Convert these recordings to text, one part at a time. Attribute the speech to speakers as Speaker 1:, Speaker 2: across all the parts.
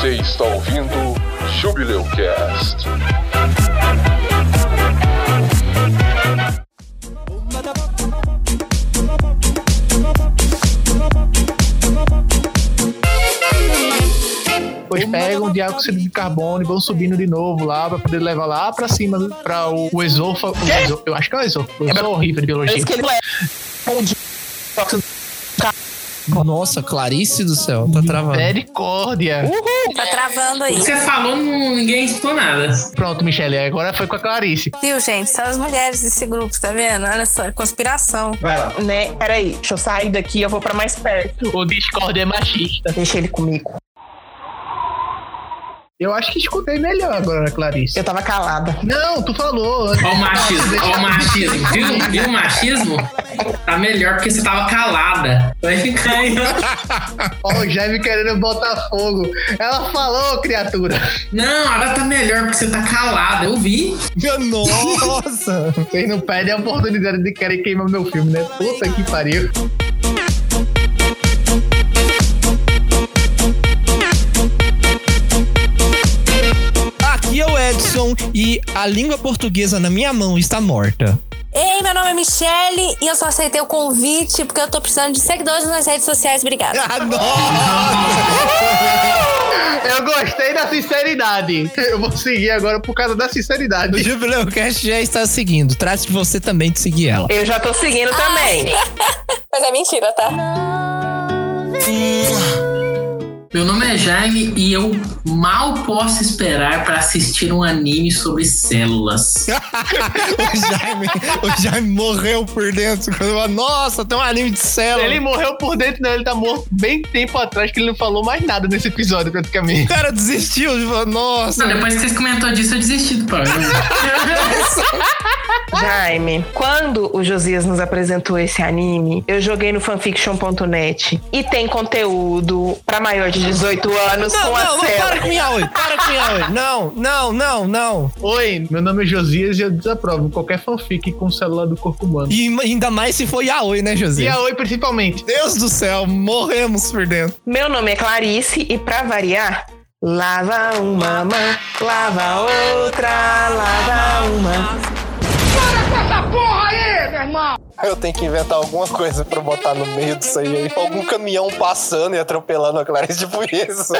Speaker 1: Você está ouvindo Jubileu Cast.
Speaker 2: Depois pegam dióxido de carbono e vão subindo de novo lá pra poder levar lá pra cima pra o, o esôfago. eu acho que é o esôfago. Eu sou horrível de biologia.
Speaker 3: Esse que ele
Speaker 4: Nossa, Clarice do céu, tá travando.
Speaker 2: Misericórdia.
Speaker 5: Tá travando aí.
Speaker 6: O que você falou, ninguém escutou nada.
Speaker 2: Pronto, Michele, agora foi com a Clarice.
Speaker 5: Viu, gente? São as mulheres desse grupo, tá vendo? Olha só, é conspiração.
Speaker 3: Vai lá. Né? Peraí, deixa eu sair daqui, eu vou pra mais perto.
Speaker 2: O Discord é machista.
Speaker 3: Deixa ele comigo.
Speaker 2: Eu acho que escutei melhor agora, Clarice.
Speaker 3: Eu tava calada.
Speaker 2: Não, tu falou.
Speaker 6: Ó o machismo, ó o machismo. Viu, viu o machismo? Tá melhor porque você tava calada. Vai ficar aí, ó.
Speaker 2: Ó, o Jaime querendo botar fogo. Ela falou, criatura.
Speaker 6: Não, agora tá melhor porque você tá calada. Eu vi.
Speaker 4: Nossa!
Speaker 2: Vocês não perdem a oportunidade de querer queimar meu filme, né? Puta que pariu.
Speaker 4: O e a língua portuguesa na minha mão está morta.
Speaker 5: Ei, meu nome é Michelle e eu só aceitei o convite porque eu tô precisando de seguidores nas redes sociais. Obrigada.
Speaker 4: Ah!
Speaker 2: Eu gostei da sinceridade. Eu vou seguir agora por causa da
Speaker 4: O
Speaker 2: sinceridade.
Speaker 4: Jubileu Cast já está seguindo. Trate de você também de seguir ela.
Speaker 3: Eu já tô seguindo também.
Speaker 5: Mas é mentira, tá?
Speaker 6: Meu nome é Jaime e eu mal posso esperar pra assistir um anime sobre células.
Speaker 4: o, Jaime, o Jaime morreu por dentro. Nossa, tem um anime de célula.
Speaker 2: Ele morreu por dentro, não. Ele tá morto bem tempo atrás, que ele não falou mais nada nesse episódio,
Speaker 4: O
Speaker 2: praticamente.
Speaker 4: cara desistiu de falar, nossa.
Speaker 6: Não, depois que vocês comentou disso, eu desisti do programa.
Speaker 3: Jaime, quando o Josias nos apresentou esse anime, eu joguei no fanfiction.net e tem conteúdo pra maior de 18 anos
Speaker 4: Não,
Speaker 3: com
Speaker 4: não,
Speaker 3: a
Speaker 4: não,
Speaker 3: célula.
Speaker 4: para com Yaoi, para com Yaoi. Não, não, não, não.
Speaker 2: Oi, meu nome é Josias e eu desaprovo qualquer fanfic com o celular do corpo humano.
Speaker 4: E ainda mais se for Yaoi, né, José?
Speaker 2: E a Oi, principalmente.
Speaker 4: Deus do céu, morremos por dentro.
Speaker 3: Meu nome é Clarice e pra variar, lava uma mão, lava outra, lava uma.
Speaker 7: Eu tenho que inventar alguma coisa pra botar no meio disso aí. Algum caminhão passando e atropelando a Clarice, tipo isso.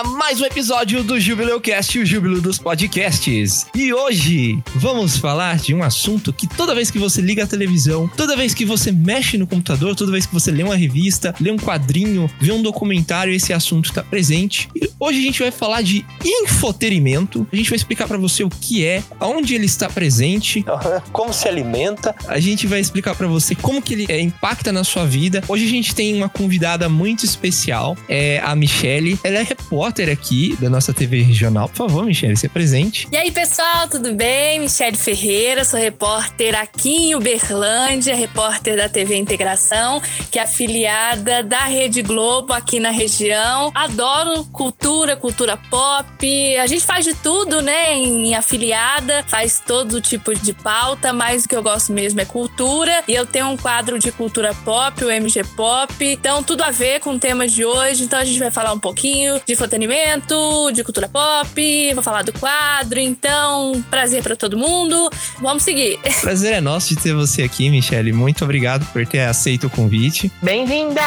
Speaker 4: A mais um episódio do Jubileu Cast, o Júbilo dos Podcasts. E hoje vamos falar de um assunto que toda vez que você liga a televisão, toda vez que você mexe no computador, toda vez que você lê uma revista, lê um quadrinho, vê um documentário, esse assunto está presente. E hoje a gente vai falar de infoterimento. A gente vai explicar para você o que é, aonde ele está presente,
Speaker 7: Como se alimenta?
Speaker 4: a gente vai explicar pra você como que ele é, impacta na sua vida. Hoje a gente tem uma convidada muito especial, é a Michelle. Ela é repórter aqui da nossa TV regional. Por favor, Michelle, se apresente.
Speaker 5: E aí, pessoal, tudo bem? Michelle Ferreira, sou repórter aqui em Uberlândia, repórter da TV Integração, que é afiliada da Rede Globo aqui na região. Adoro cultura, cultura pop. A gente faz de tudo, né, em afiliada, faz todo tipo de pauta, mas o que eu gosto mesmo é cultura. E eu tenho um quadro de cultura pop, o MG Pop. Então, tudo a ver com o tema de hoje. Então, a gente vai falar um pouquinho de entretenimento, de cultura pop, vou falar do quadro. Então, prazer pra todo mundo. Vamos seguir.
Speaker 4: Prazer é nosso de ter você aqui, Michelle. Muito obrigado por ter aceito o convite.
Speaker 3: Bem-vinda!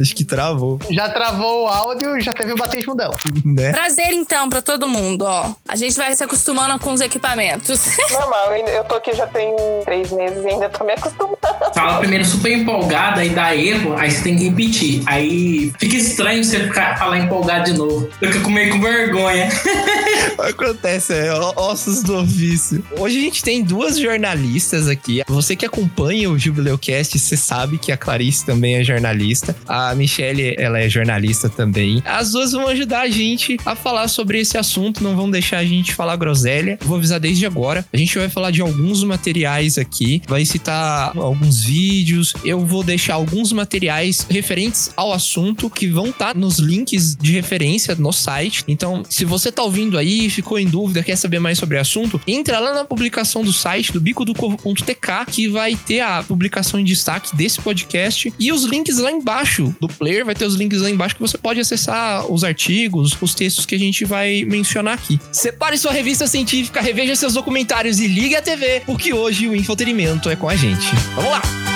Speaker 4: Acho que travou,
Speaker 2: Já travou o áudio, já teve o batismo dela.
Speaker 4: né?
Speaker 5: Prazer, então, pra todo mundo, ó. A gente vai se acostumando com os equipamentos.
Speaker 3: Normal, eu eu tô aqui já tem três meses e ainda tô me acostumando.
Speaker 6: Fala primeiro super empolgada, aí dá erro, aí você tem que repetir. Aí fica estranho você ficar, falar empolgado de novo. Fica com meio com vergonha.
Speaker 4: Acontece, é ossos do ofício. Hoje a gente tem duas jornalistas aqui. Você que acompanha o Jubileu Cast, você sabe que a Clarice também é jornalista. A A Michelle, ela é jornalista também. As duas vão ajudar a gente a falar sobre esse assunto, não vão deixar a gente falar groselha. Vou avisar desde agora. A gente vai falar de alguns materiais aqui, vai citar alguns vídeos. Eu vou deixar alguns materiais referentes ao assunto que vão estar nos links de referência no site. Então, se você tá ouvindo aí, ficou em dúvida, quer saber mais sobre o assunto, entra lá na publicação do site do bico do corvo.tk que vai ter a publicação em destaque desse podcast e os links lá embaixo do player, vai ter os links lá embaixo que você pode acessar os artigos, os textos que a gente vai mencionar aqui. Separe sua revista científica, reveja seus documentários e ligue a TV, porque hoje o infotenimento é com a gente. Vamos lá!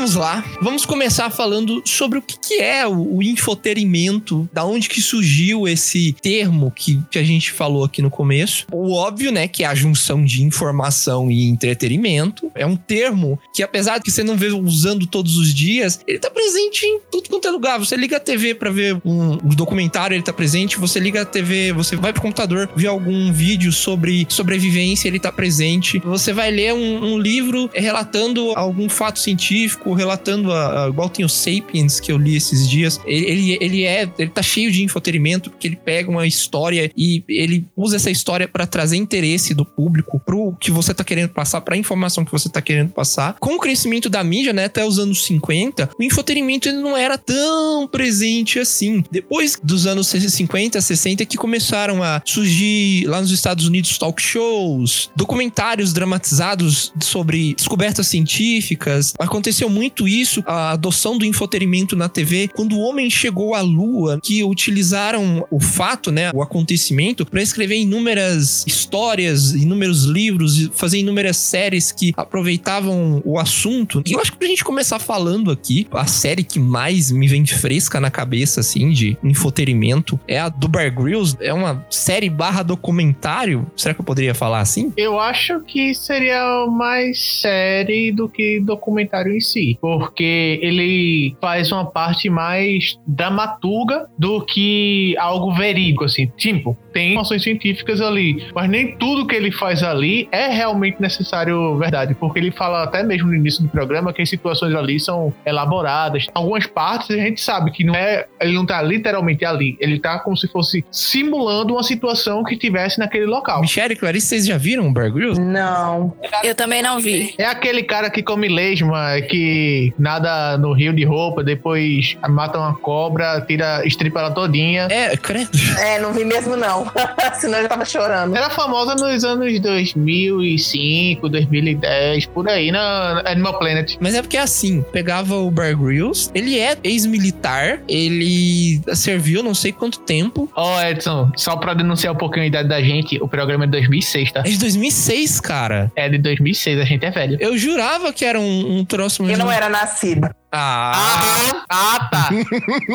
Speaker 4: Vamos lá, vamos começar falando sobre o que, é o, o infoterimento, da onde que surgiu esse termo que, que a gente falou aqui no começo. O óbvio, né, que é a junção de informação e entretenimento. É um termo que, apesar de que você não vê usando todos os dias, ele tá presente em tudo quanto é lugar. Você liga a TV para ver um, um documentário, ele tá presente. Você liga a TV, você vai pro computador ver algum vídeo sobre sobrevivência, ele tá presente. Você vai ler um, um livro relatando algum fato científico, relatando a, a- igual tem o Sapiens que eu li esses dias. Ele, ele, é, ele tá cheio de infotenimento porque ele pega uma história e ele usa essa história para trazer interesse do público pro que você tá querendo passar, pra informação que você tá querendo passar. Com o crescimento da mídia, né, até os anos 50, o infotenimento ele não era tão presente assim. Depois dos anos 50, 60 que começaram a surgir lá nos Estados Unidos talk shows, documentários dramatizados sobre descobertas científicas. Aconteceu muito isso, a adoção do infotenimento na TV, quando o homem chegou à Lua, que utilizaram o fato, né, o acontecimento, para escrever inúmeras histórias, inúmeros livros, fazer inúmeras séries que aproveitavam o assunto. E eu acho que pra gente começar falando aqui, a série que mais me vem fresca na cabeça, assim, de infotenimento, é a do Bear Grylls. É uma série barra documentário. Será que eu poderia falar assim?
Speaker 2: Eu acho que seria mais série do que documentário em si, porque ele faz uma parte mais dramaturga do que algo verídico, assim. Tipo, tem informações científicas ali, mas nem tudo que ele faz ali é realmente necessário verdade, porque ele fala até mesmo no início do programa que as situações ali são elaboradas. Algumas partes a gente sabe que não é, ele não tá literalmente ali, ele tá como se fosse simulando uma situação que tivesse naquele local.
Speaker 4: Michelle e Clarice, vocês já viram o Bear Grylls?
Speaker 3: Não.
Speaker 5: Eu também não vi.
Speaker 2: É aquele cara que come lesma, que nada no rio de roupa, depois mata uma cobra, tira, estripa ela todinha.
Speaker 4: É, credo.
Speaker 3: É, não vi mesmo não. Senão eu já tava chorando.
Speaker 2: Era famosa nos anos 2005, 2010, por aí, na Animal Planet.
Speaker 4: Mas é porque assim, pegava o Bear Grylls, ele é ex-militar, ele serviu não sei quanto tempo.
Speaker 2: Ó, Edson, só pra denunciar um pouquinho a idade da gente, o programa é de 2006, tá?
Speaker 4: É de 2006, cara.
Speaker 2: É de 2006, a gente é velho.
Speaker 4: Eu jurava que era um, um troço mais
Speaker 3: Eu não
Speaker 4: um-
Speaker 3: era nascida.
Speaker 4: Ah.
Speaker 2: ah, tá.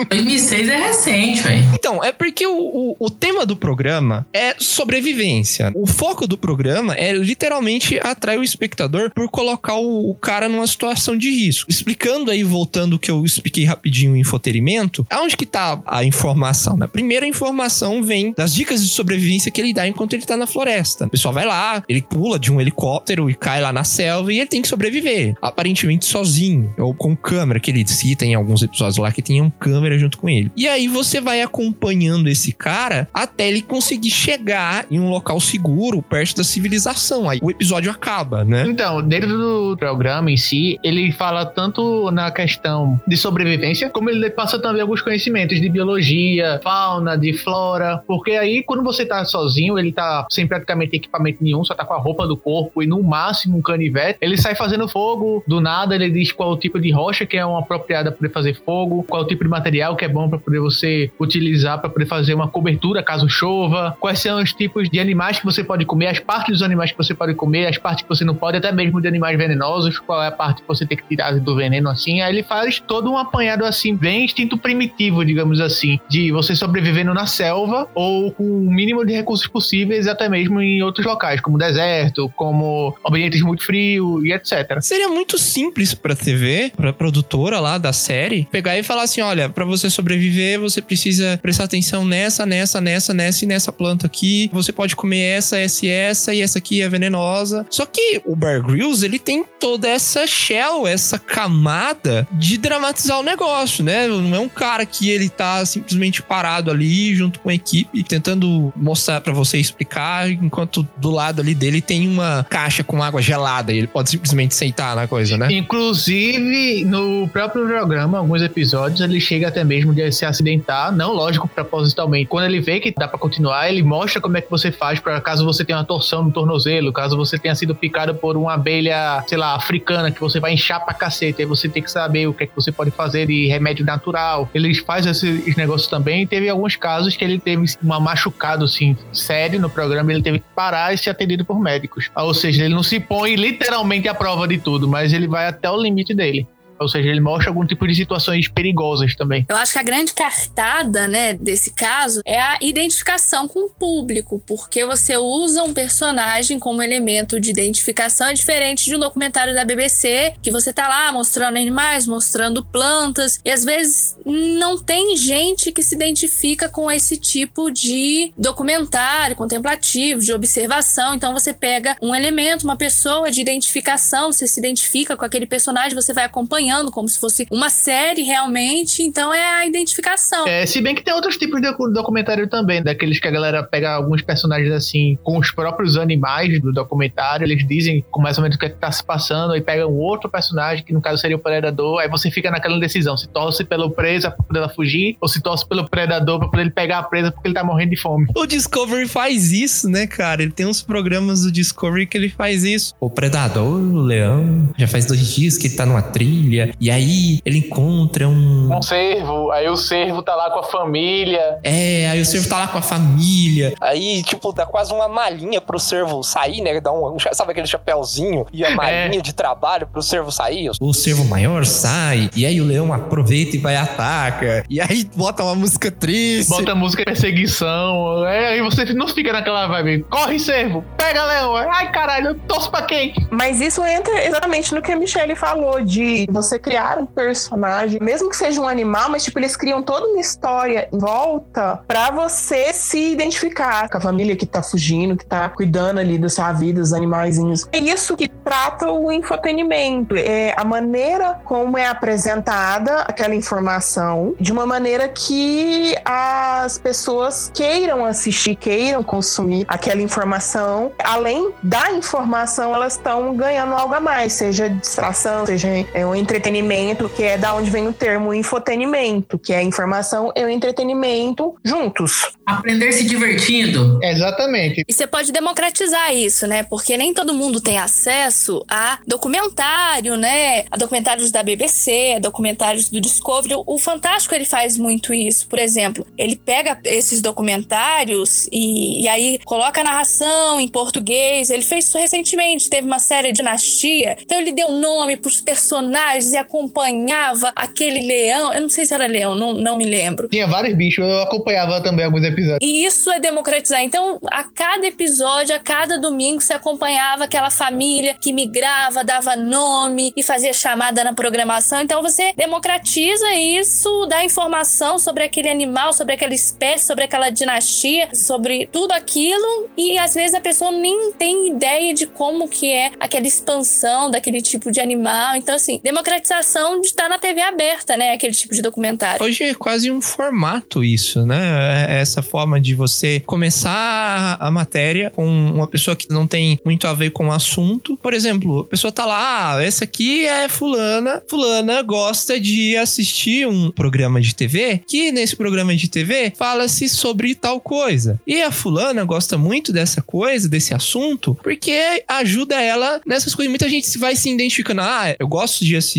Speaker 6: 2006 é recente, velho.
Speaker 4: Então, é porque o, o, o tema do programa é sobrevivência. O foco do programa é literalmente atrair o espectador por colocar o, o cara numa situação de risco. Explicando aí, voltando o que eu expliquei rapidinho o infoterimento, aonde que tá a informação? né? Primeiro, a informação vem das dicas de sobrevivência que ele dá enquanto ele tá na floresta. O pessoal vai lá, ele pula de um helicóptero e cai lá na selva e ele tem que sobreviver. Aparentemente sozinho, ou com câmera, que ele cita em alguns episódios lá que tinham câmera junto com ele. E aí você vai acompanhando esse cara até ele conseguir chegar em um local seguro, perto da civilização. Aí o episódio acaba, né?
Speaker 2: Então, dentro do programa em si, ele fala tanto na questão de sobrevivência, como ele passa também alguns conhecimentos de biologia, fauna, de flora, porque aí quando você tá sozinho, ele tá sem praticamente equipamento nenhum, só tá com a roupa do corpo e no máximo um canivete, ele sai fazendo fogo, do nada ele diz qual o tipo de rocha que é uma apropriada para poder fazer fogo, qual o tipo de material que é bom para poder você utilizar para poder fazer uma cobertura caso chova, quais são os tipos de animais que você pode comer, as partes dos animais que você pode comer, as partes que você não pode, até mesmo de animais venenosos, qual é a parte que você tem que tirar do veneno assim. Aí ele faz todo um apanhado assim, bem instinto primitivo, digamos assim, de você sobrevivendo na selva ou com o mínimo de recursos possíveis, até mesmo em outros locais, como deserto, como ambientes muito frios e etc.
Speaker 4: Seria muito simples pra TV, pra produtora produtora lá da série pegar e falar assim: olha, pra você sobreviver, você precisa prestar atenção nessa, nessa, nessa, nessa e nessa planta aqui. Você pode comer essa, essa e essa, e essa aqui é venenosa. Só que o Bear Grylls, ele tem toda essa shell, essa camada de dramatizar o negócio, né? Não é um cara que ele tá simplesmente parado ali junto com a equipe, tentando mostrar pra você explicar, enquanto do lado ali dele tem uma caixa com água gelada e ele pode simplesmente sentar na coisa, né?
Speaker 2: Inclusive, no próprio programa, alguns episódios, ele chega até mesmo de se acidentar, não lógico, propositalmente. Quando ele vê que dá pra continuar, ele mostra como é que você faz para caso você tenha uma torção no tornozelo, caso você tenha sido picado por uma abelha, sei lá, africana, que você vai inchar pra cacete, aí você tem que saber o que é que você pode fazer de remédio natural. Ele faz esses negócios também. Teve alguns casos que ele teve uma machucado, assim, sério no programa, ele teve que parar e ser atendido por médicos. Ou seja, ele não se põe literalmente à prova de tudo, mas ele vai até o limite dele. Ou seja, ele mostra algum tipo de situações perigosas também.
Speaker 5: Eu acho que a grande cartada, né, desse caso é a identificação com o público, porque você usa um personagem como elemento de identificação, é diferente de um documentário da BBC, que você tá lá mostrando animais, mostrando plantas, e às vezes não tem gente que se identifica com esse tipo de documentário contemplativo, de observação. Então você pega um elemento, uma pessoa de identificação, você se identifica com aquele personagem, você vai acompanhando acompanhando como se fosse uma série realmente. Então é a identificação.
Speaker 2: É, se bem que tem outros tipos de documentário também, daqueles que a galera pega alguns personagens assim, com os próprios animais do documentário, eles dizem com mais ou menos o que, é que tá se passando, aí pega um outro personagem, que no caso seria o predador, aí você fica naquela indecisão, se torce pelo presa pra poder ela fugir, ou se torce pelo predador pra poder ele pegar a presa porque ele tá morrendo de fome.
Speaker 4: O Discovery faz isso, né, cara? Ele tem uns programas do Discovery que ele faz isso. O predador, o leão, já faz dois dias que ele tá numa trilha e aí ele encontra um.
Speaker 7: Um cervo, aí o cervo tá lá com a família.
Speaker 4: É, aí o cervo tá lá com a família.
Speaker 7: Aí, tipo, dá quase uma malinha pro cervo sair, né? Dá um, um sabe aquele chapéuzinho e a malinha é. de trabalho pro cervo sair?
Speaker 4: O cervo maior sai, e aí o leão aproveita e vai ataca. E aí bota uma música triste.
Speaker 2: Bota a música perseguição. É, aí você não fica naquela vibe. Corre, cervo! Pega, leão! Ai, caralho, torço pra quem?
Speaker 3: Mas isso entra exatamente no que a Michelle falou, de você criar um personagem, mesmo que seja um animal, mas tipo, eles criam toda uma história em volta para você se identificar com a família que tá fugindo, que tá cuidando ali da sua vida, dos animaizinhos. É isso que trata o infotenimento. É a maneira como é apresentada aquela informação de uma maneira que as pessoas queiram assistir, queiram consumir aquela informação. Além da informação, elas estão ganhando algo a mais, seja distração, seja é, um entretenimento entretenimento, que é da onde vem o termo infotenimento, que é a informação e entretenimento juntos.
Speaker 6: Aprender se divertindo.
Speaker 2: Exatamente.
Speaker 5: E você pode democratizar isso, né? Porque nem todo mundo tem acesso a documentário, né? A documentários da BBC, a documentários do Discovery. O Fantástico ele faz muito isso. Por exemplo, ele pega esses documentários e, e aí coloca a narração em português. Ele fez isso recentemente. Teve uma série Dinastia. Então ele deu nome pros personagens e acompanhava aquele leão. Eu não sei se era leão, não, não me lembro.
Speaker 2: Tinha vários bichos. Eu acompanhava também alguns episódios episódio.
Speaker 5: E isso é democratizar. Então, a cada episódio, a cada domingo, você acompanhava aquela família que migrava, dava nome e fazia chamada na programação. Então, você democratiza isso, dá informação sobre aquele animal, sobre aquela espécie, sobre aquela dinastia, sobre tudo aquilo. E às vezes a pessoa nem tem ideia de como que é aquela expansão daquele tipo de animal. Então, assim, democratização de estar na TV aberta, né? Aquele tipo de documentário.
Speaker 4: Hoje é quase um formato isso, né? É essa forma de você começar a matéria com uma pessoa que não tem muito a ver com o assunto. Por exemplo, a pessoa tá lá, ah, essa aqui é fulana, fulana gosta de assistir um programa de TV, que nesse programa de TV fala-se sobre tal coisa. E a fulana gosta muito dessa coisa, desse assunto, porque ajuda ela nessas coisas. Muita gente vai se identificando, ah, eu gosto de assistir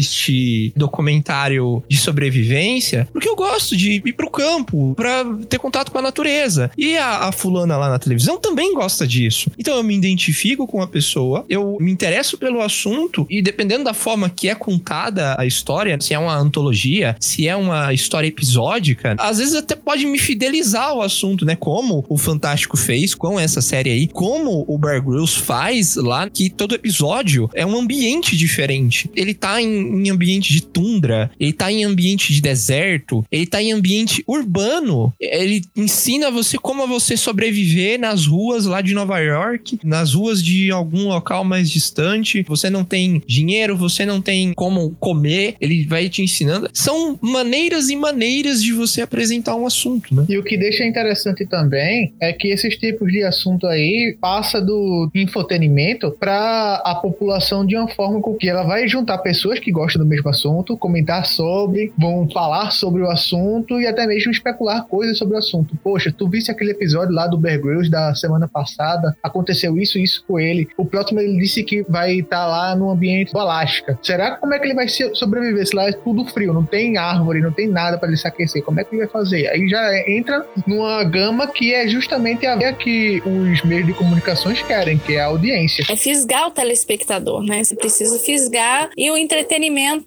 Speaker 4: documentário de sobrevivência, porque eu gosto de ir pro campo, para ter contato com a natureza. E a, a, fulana lá na televisão também gosta disso. Então eu me identifico com a pessoa, eu me interesso pelo assunto e dependendo da forma que é contada a história, se é uma antologia, se é uma história episódica, às vezes até pode me fidelizar ao assunto, né? Como o Fantástico fez com essa série aí, como o Bear Grylls faz lá, que todo episódio é um ambiente diferente. Ele tá em em ambiente de tundra, ele tá em ambiente de deserto, ele tá em ambiente urbano. Ele ensina você como você sobreviver nas ruas lá de Nova York, nas ruas de algum local mais distante. Você não tem dinheiro, você não tem como comer, ele vai te ensinando. São maneiras e maneiras de você apresentar um assunto, né?
Speaker 2: E o que deixa interessante também é que esses tipos de assunto aí passa do infotenimento para a população de uma forma com que ela vai juntar pessoas que gostam do mesmo assunto, comentar sobre, vão falar sobre o assunto e até mesmo especular coisas sobre o assunto. Poxa, tu viste aquele episódio lá do Bear Grylls da semana passada? Aconteceu isso isso com ele. O próximo ele disse que vai estar tá lá no ambiente do Alasca. Será como é que ele vai sobreviver se lá é tudo frio, não tem árvore, não tem nada para ele se aquecer? Como é que ele vai fazer? Aí já entra numa gama que é justamente a que os meios de comunicações querem, que é a audiência.
Speaker 5: É fisgar o telespectador, né? Você precisa fisgar e o entretenimento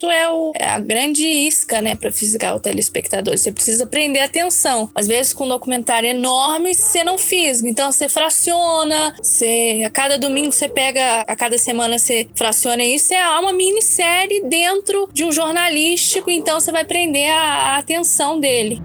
Speaker 5: é, o, é a grande isca, né, para fisgar o telespectador. Você precisa prender atenção. Às vezes com um documentário enorme você não fisga, então você fraciona, você a cada domingo você pega, a cada semana você fraciona isso, é uma minissérie dentro de um jornalístico, então você vai prender a, a atenção dele.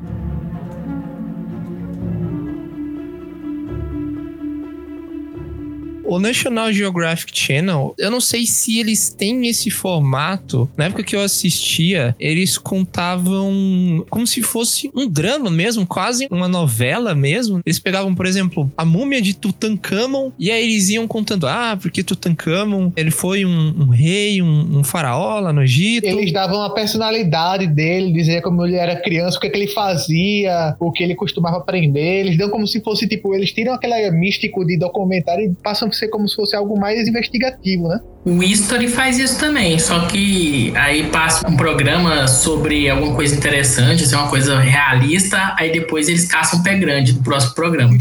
Speaker 4: O National Geographic Channel, eu não sei se eles têm esse formato. Na época que eu assistia, eles contavam como se fosse um drama mesmo, quase uma novela mesmo. Eles pegavam, por exemplo, a múmia de Tutankhamon e aí eles iam contando, ah, porque Tutankhamon, ele foi um, um rei, um, um, faraó lá no Egito.
Speaker 2: Eles davam a personalidade dele, dizer como ele era criança, o que, é que ele fazia, o que ele costumava aprender. Eles dão como se fosse, tipo, eles tiram aquele místico de documentário e passam ser como se fosse algo mais investigativo, né?
Speaker 6: O History faz isso também, só que aí passa um programa sobre alguma coisa interessante, assim, uma coisa realista, aí depois eles caçam um pé grande no próximo programa.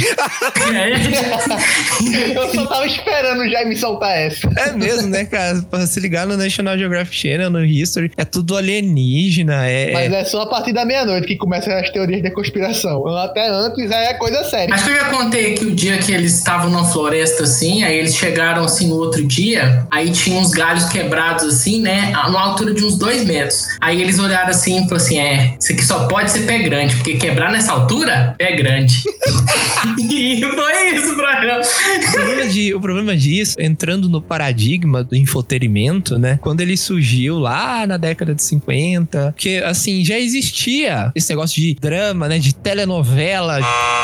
Speaker 2: Eu só tava esperando já me soltar essa.
Speaker 4: É mesmo, né, cara? Pra se ligar no National Geographic Channel, no History, é tudo alienígena, é...
Speaker 2: Mas é só a partir da meia-noite que começam as teorias da conspiração. Até antes é coisa séria.
Speaker 6: Acho que eu já contei que o dia que eles estavam numa floresta assim, aí eles chegaram assim no outro dia, aí tinha uns galhos quebrados assim, né? Na altura de uns dois metros. Aí eles olharam assim e falaram assim: é, isso aqui só pode ser pé grande, porque quebrar nessa altura é grande. e foi isso, pra
Speaker 4: o problema, de, o problema disso, entrando no paradigma do infoterimento, né? Quando ele surgiu lá na década de 50, que assim, já existia esse negócio de drama, né? De telenovela,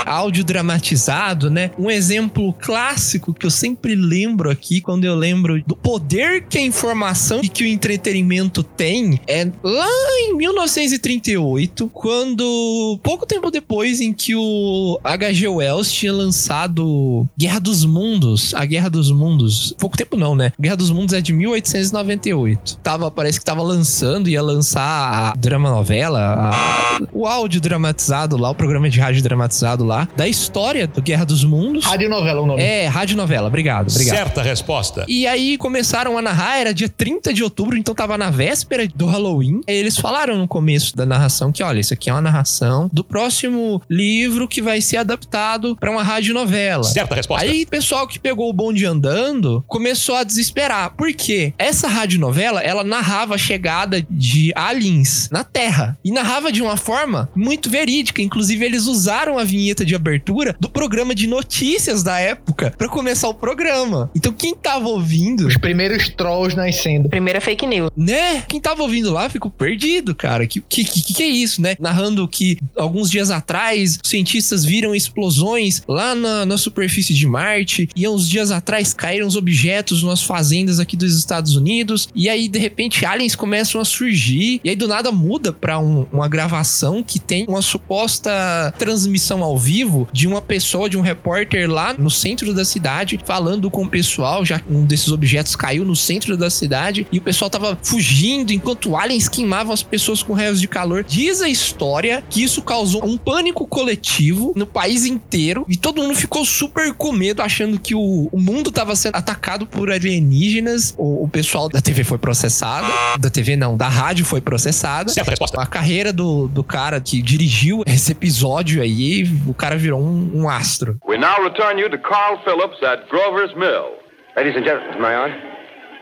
Speaker 4: áudio dramatizado, né? Um exemplo clássico que eu sempre lembro aqui, quando eu lembro do poder poder que a informação e que o entretenimento tem é lá em 1938, quando pouco tempo depois em que o H.G. Wells tinha lançado Guerra dos Mundos, a Guerra dos Mundos. Pouco tempo não, né? Guerra dos Mundos é de 1898. Tava, parece que tava lançando, ia lançar a drama novela, a, o áudio dramatizado lá, o programa de rádio dramatizado lá, da história do Guerra dos Mundos.
Speaker 2: Rádio novela o nome.
Speaker 4: É, rádio novela, obrigado, obrigado.
Speaker 8: Certa resposta.
Speaker 4: E aí começou começaram a narrar, era dia 30 de outubro, então tava na véspera do Halloween. E eles falaram no começo da narração que, olha, isso aqui é uma narração do próximo livro que vai ser adaptado para uma rádio novela.
Speaker 8: Certa resposta.
Speaker 4: Aí o pessoal que pegou o bonde andando começou a desesperar. Por quê? Essa rádio novela, ela narrava a chegada de aliens na Terra. E narrava de uma forma muito verídica. Inclusive, eles usaram a vinheta de abertura do programa de notícias da época para começar o programa. Então, quem tava ouvindo.
Speaker 2: Os primeiros trolls nascendo.
Speaker 3: Primeira fake news.
Speaker 4: Né? Quem tava ouvindo lá ficou perdido, cara. Que, que, que, que é isso, né? Narrando que alguns dias atrás cientistas viram explosões lá na, na superfície de Marte. E uns dias atrás caíram os objetos nas fazendas aqui dos Estados Unidos. E aí, de repente, aliens começam a surgir. E aí, do nada, muda pra um, uma gravação que tem uma suposta transmissão ao vivo de uma pessoa, de um repórter lá no centro da cidade, falando com o pessoal, já um desses objetos caiu caiu no centro da cidade e o pessoal tava fugindo enquanto aliens queimavam as pessoas com raios de calor. Diz a história que isso causou um pânico coletivo no país inteiro e todo mundo ficou super com medo, achando que o, o mundo tava sendo atacado por alienígenas. O, o, pessoal da TV foi processado. Da TV não, da rádio foi processado.
Speaker 8: Certa resposta.
Speaker 4: A carreira do, do cara que dirigiu esse episódio aí, o cara virou um, um astro. We now return you to Carl Phillips at Grover's Mill. Ladies and gentlemen, my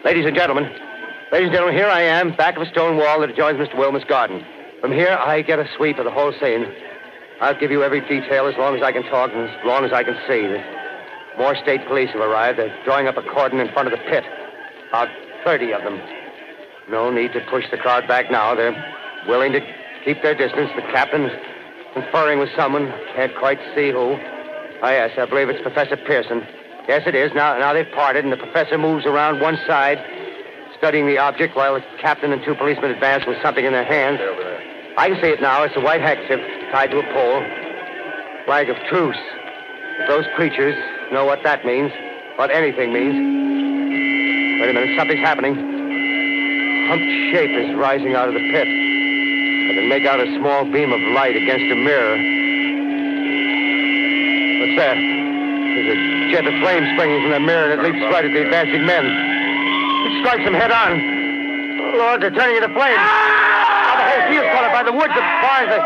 Speaker 4: Ladies and gentlemen,
Speaker 8: Ladies and gentlemen, here I am, back of a stone wall that adjoins Mr. Wilmer's garden. From here, I get a sweep of the whole scene. I'll give you every detail as long as I can talk and as long as I can see. More state police have arrived. They're drawing up a cordon in front of the pit. About 30 of them. No need to push the crowd back now. They're willing to keep their distance. The captain's conferring with someone. Can't quite see who. Ah, yes, I believe it's Professor Pearson. Yes, it is. Now, now they've parted, and the professor moves around one side, studying the object, while the captain and two policemen advance with something in their hands. I can see it now. It's a white handkerchief tied to a pole. Flag of truce. If those creatures know what that means, what anything means. Wait a minute, something's happening. Humped shape is rising out of the pit. I can make out a small beam of light against a mirror. What's that? There's a jet of flame springing from the mirror and it leaps right at the advancing men. It strikes them head on. Lord, they're turning into flames. Now the whole field's caught by the woods, the barns, the,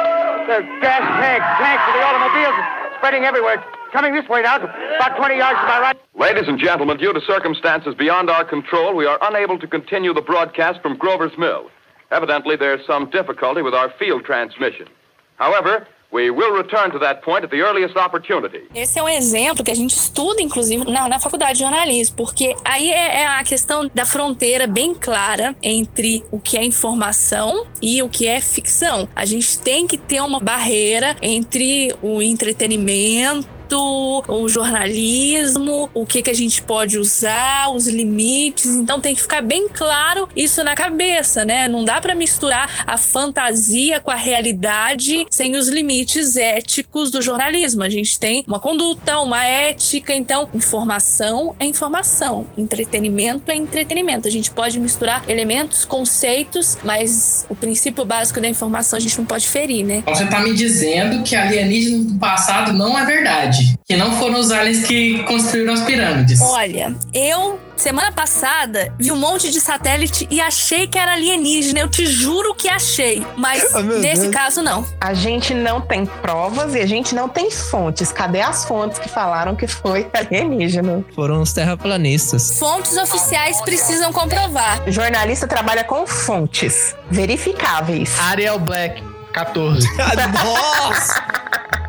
Speaker 8: the gas tanks, tanks for the automobiles, spreading everywhere. Coming this way now, about 20 yards to my right.
Speaker 1: Ladies and gentlemen, due to circumstances beyond our control, we are unable to continue the broadcast from Grover's Mill. Evidently, there's some difficulty with our field transmission. However, we will return to that point at the earliest opportunity.
Speaker 5: Esse é um exemplo que a gente estuda, inclusive, na, na faculdade de jornalismo, porque aí é, é a questão da fronteira bem clara entre o que é informação e o que é ficção. A gente tem que ter uma barreira entre o entretenimento o jornalismo, o que, que a gente pode usar, os limites. Então tem que ficar bem claro isso na cabeça, né? Não dá para misturar a fantasia com a realidade sem os limites éticos do jornalismo. A gente tem uma conduta, uma ética. Então, informação é informação, entretenimento é entretenimento. A gente pode misturar elementos, conceitos, mas o princípio básico da informação a gente não pode ferir, né?
Speaker 6: Você tá me dizendo que alienígena do passado não é verdade. Que não foram os aliens que construíram as pirâmides.
Speaker 5: Olha, eu semana passada vi um monte de satélite e achei que era alienígena. Eu te juro que achei. Mas
Speaker 4: meu
Speaker 5: nesse
Speaker 4: Deus.
Speaker 5: caso, não.
Speaker 3: A gente não tem provas e a gente não tem fontes. Cadê as fontes que falaram que foi alienígena?
Speaker 4: Foram os terraplanistas.
Speaker 5: Fontes oficiais precisam comprovar.
Speaker 3: O jornalista trabalha com fontes verificáveis.
Speaker 2: Ariel Black, 14.
Speaker 4: Nossa!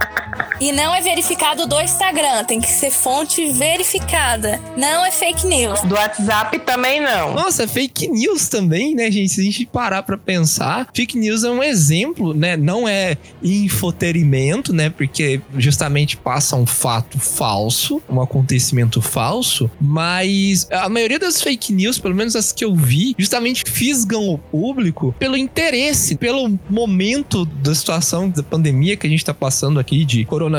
Speaker 5: E não é verificado do Instagram, tem que ser fonte verificada. Não é fake news.
Speaker 3: Do WhatsApp também não.
Speaker 4: Nossa, fake news também, né, gente? Se a gente parar pra pensar, fake news é um exemplo, né? Não é infoterimento, né? Porque justamente passa um fato falso, um acontecimento falso, mas a maioria das fake news, pelo menos as que eu vi, justamente fisgam o público pelo interesse, pelo momento da situação da pandemia que a gente tá passando aqui de coronavírus.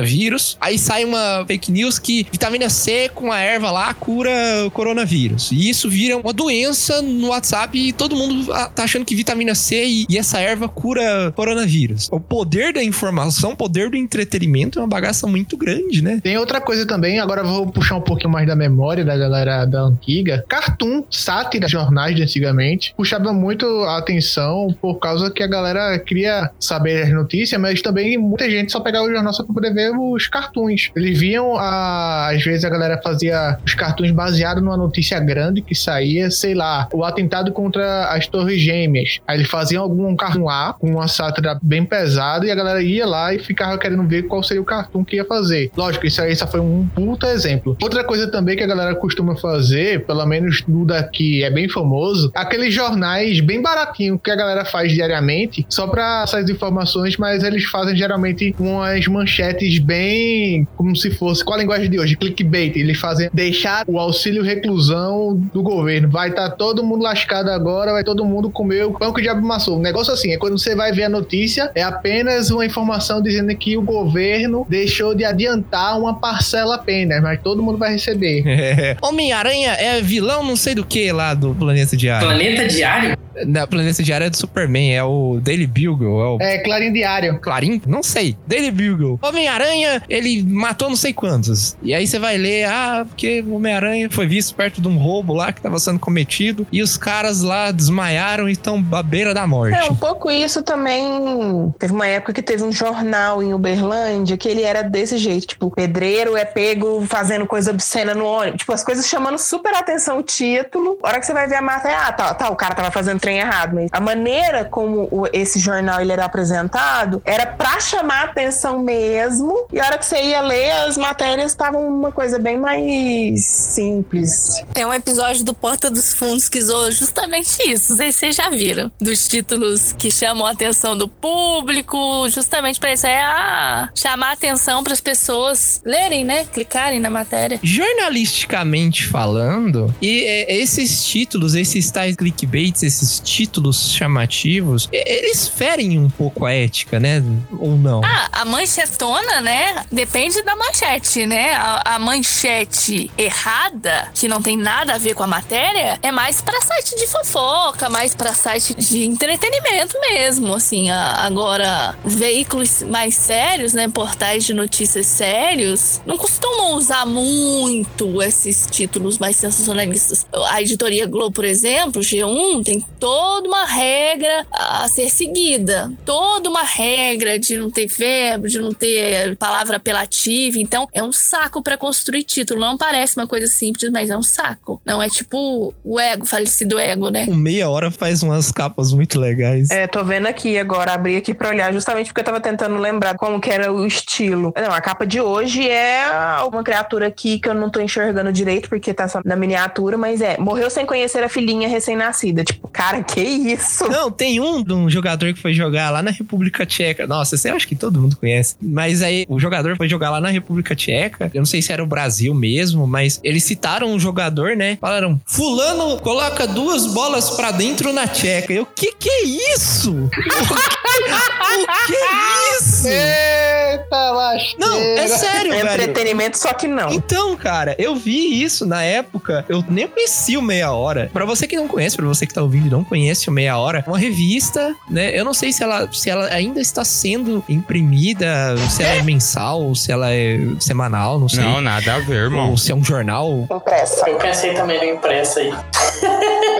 Speaker 4: Aí sai uma fake news que vitamina C com a erva lá cura o coronavírus. E isso vira uma doença no WhatsApp e todo mundo ah, tá achando que vitamina C e, e essa erva cura coronavírus. O poder da informação, o poder do entretenimento é uma bagaça muito grande, né?
Speaker 2: Tem outra coisa também, agora vou puxar um pouquinho mais da memória da galera da antiga. Cartoon, sátira, jornais de antigamente, puxava muito a atenção por causa que a galera queria saber as notícias, mas também muita gente só pegava o jornal só pra poder ver os cartoons. Eles viam, a, às vezes a galera fazia os cartoons baseados numa notícia grande que saía, sei lá, o atentado contra as Torres Gêmeas. Aí eles faziam algum cartoon lá, com uma sátira bem pesada, e a galera ia lá e ficava querendo ver qual seria o cartoon que ia fazer. Lógico, isso aí só foi um puta exemplo. Outra coisa também que a galera costuma fazer, pelo menos no daqui é bem famoso, aqueles jornais bem baratinho que a galera faz diariamente, só pra essas informações, mas eles fazem geralmente umas manchetes bem como se fosse, com a linguagem de hoje, clickbait. Eles fazem deixar o auxílio reclusão do governo. Vai estar todo mundo lascado agora, vai todo mundo comer o pão que o diabo amassou. Um negócio assim, é quando você vai ver a notícia, é apenas uma informação dizendo que o governo deixou de adiantar uma parcela apenas, mas todo mundo vai receber.
Speaker 4: É. Homem-Aranha é vilão não sei do que lá do Planeta Diário.
Speaker 6: Planeta Diário?
Speaker 4: Na Planeta Diário é do Superman, é o Daily Bugle, é o
Speaker 2: É, Clarim Diário.
Speaker 4: Clarim? Não sei. Daily Bugle. Homem-Aranha Homem-Aranha, ele matou não sei quantos. E aí você vai ler, ah, porque o Homem-Aranha foi visto perto de um roubo lá que tava sendo cometido e os caras lá desmaiaram e estão à beira da morte.
Speaker 3: É, um pouco isso também. Teve uma época que teve um jornal em Uberlândia que ele era desse jeito. Tipo, pedreiro é pego fazendo coisa obscena no ônibus. Tipo, as coisas chamando super atenção o título. A hora que você vai ver a matéria, ah, tá, tá, o cara tava fazendo trem errado. Mas a maneira como esse jornal ele era apresentado era pra chamar atenção mesmo. E a hora que você ia ler, as matérias estavam uma coisa bem mais simples.
Speaker 5: Tem um episódio do Porta dos Fundos que zoou justamente isso. Vocês já viram. Dos títulos que chamam a atenção do público, justamente pra isso. É ah, chamar a atenção para as pessoas lerem, né? Clicarem na matéria.
Speaker 4: Jornalisticamente falando, e é, esses títulos, esses tais clickbaits, esses títulos chamativos, eles ferem um pouco a ética, né? Ou não?
Speaker 5: Ah, a manchetona, né? Depende da manchete, né? A, a manchete errada, que não tem nada a ver com a matéria, é mais pra site de fofoca, mais pra site de entretenimento mesmo, assim. A- agora, veículos mais sérios, né? Portais de notícias sérios, não costumam usar muito esses títulos mais sensacionalistas. A editoria Globo, por exemplo, G1, tem toda uma regra a ser seguida. Toda uma regra de não ter verbo, de não ter palavra apelativa. Então, é um saco pra construir título. Não parece uma coisa simples, mas é um saco. Não é tipo o ego, falecido ego, né?
Speaker 4: Com meia hora faz umas capas muito legais.
Speaker 3: É, tô vendo aqui agora, abri aqui pra olhar, justamente porque eu tava tentando lembrar como que era o estilo. Não, a capa de hoje é uma criatura aqui que eu não tô enxergando direito, porque tá só na miniatura, mas é, morreu sem conhecer a filhinha recém-nascida. Tipo, cara, que isso?
Speaker 4: Não, tem um de um jogador que foi jogar lá na República Tcheca. Nossa, esse eu acho que todo mundo conhece. Mas aí o jogador foi jogar lá na República Tcheca. Eu não sei se era o Brasil mesmo, mas eles citaram um jogador, né? Falaram: Fulano coloca duas bolas pra dentro na Tcheca. Eu, que que é isso? o que é isso?
Speaker 2: Eita, lasqueira.
Speaker 4: Não, é sério,
Speaker 3: É
Speaker 4: velho.
Speaker 3: entretenimento, só que não.
Speaker 4: Então, cara, eu vi isso na época. Eu nem conheci o Meia Hora. Pra você que não conhece, pra você que tá ouvindo e não conhece o Meia Hora, uma revista, né? Eu não sei se ela, se ela ainda está sendo imprimida, se ela é mensal, se ela é semanal, não sei.
Speaker 9: Não, nada a ver, irmão.
Speaker 4: Ou se é um jornal
Speaker 3: Impressa.
Speaker 6: Eu pensei também no impresso aí.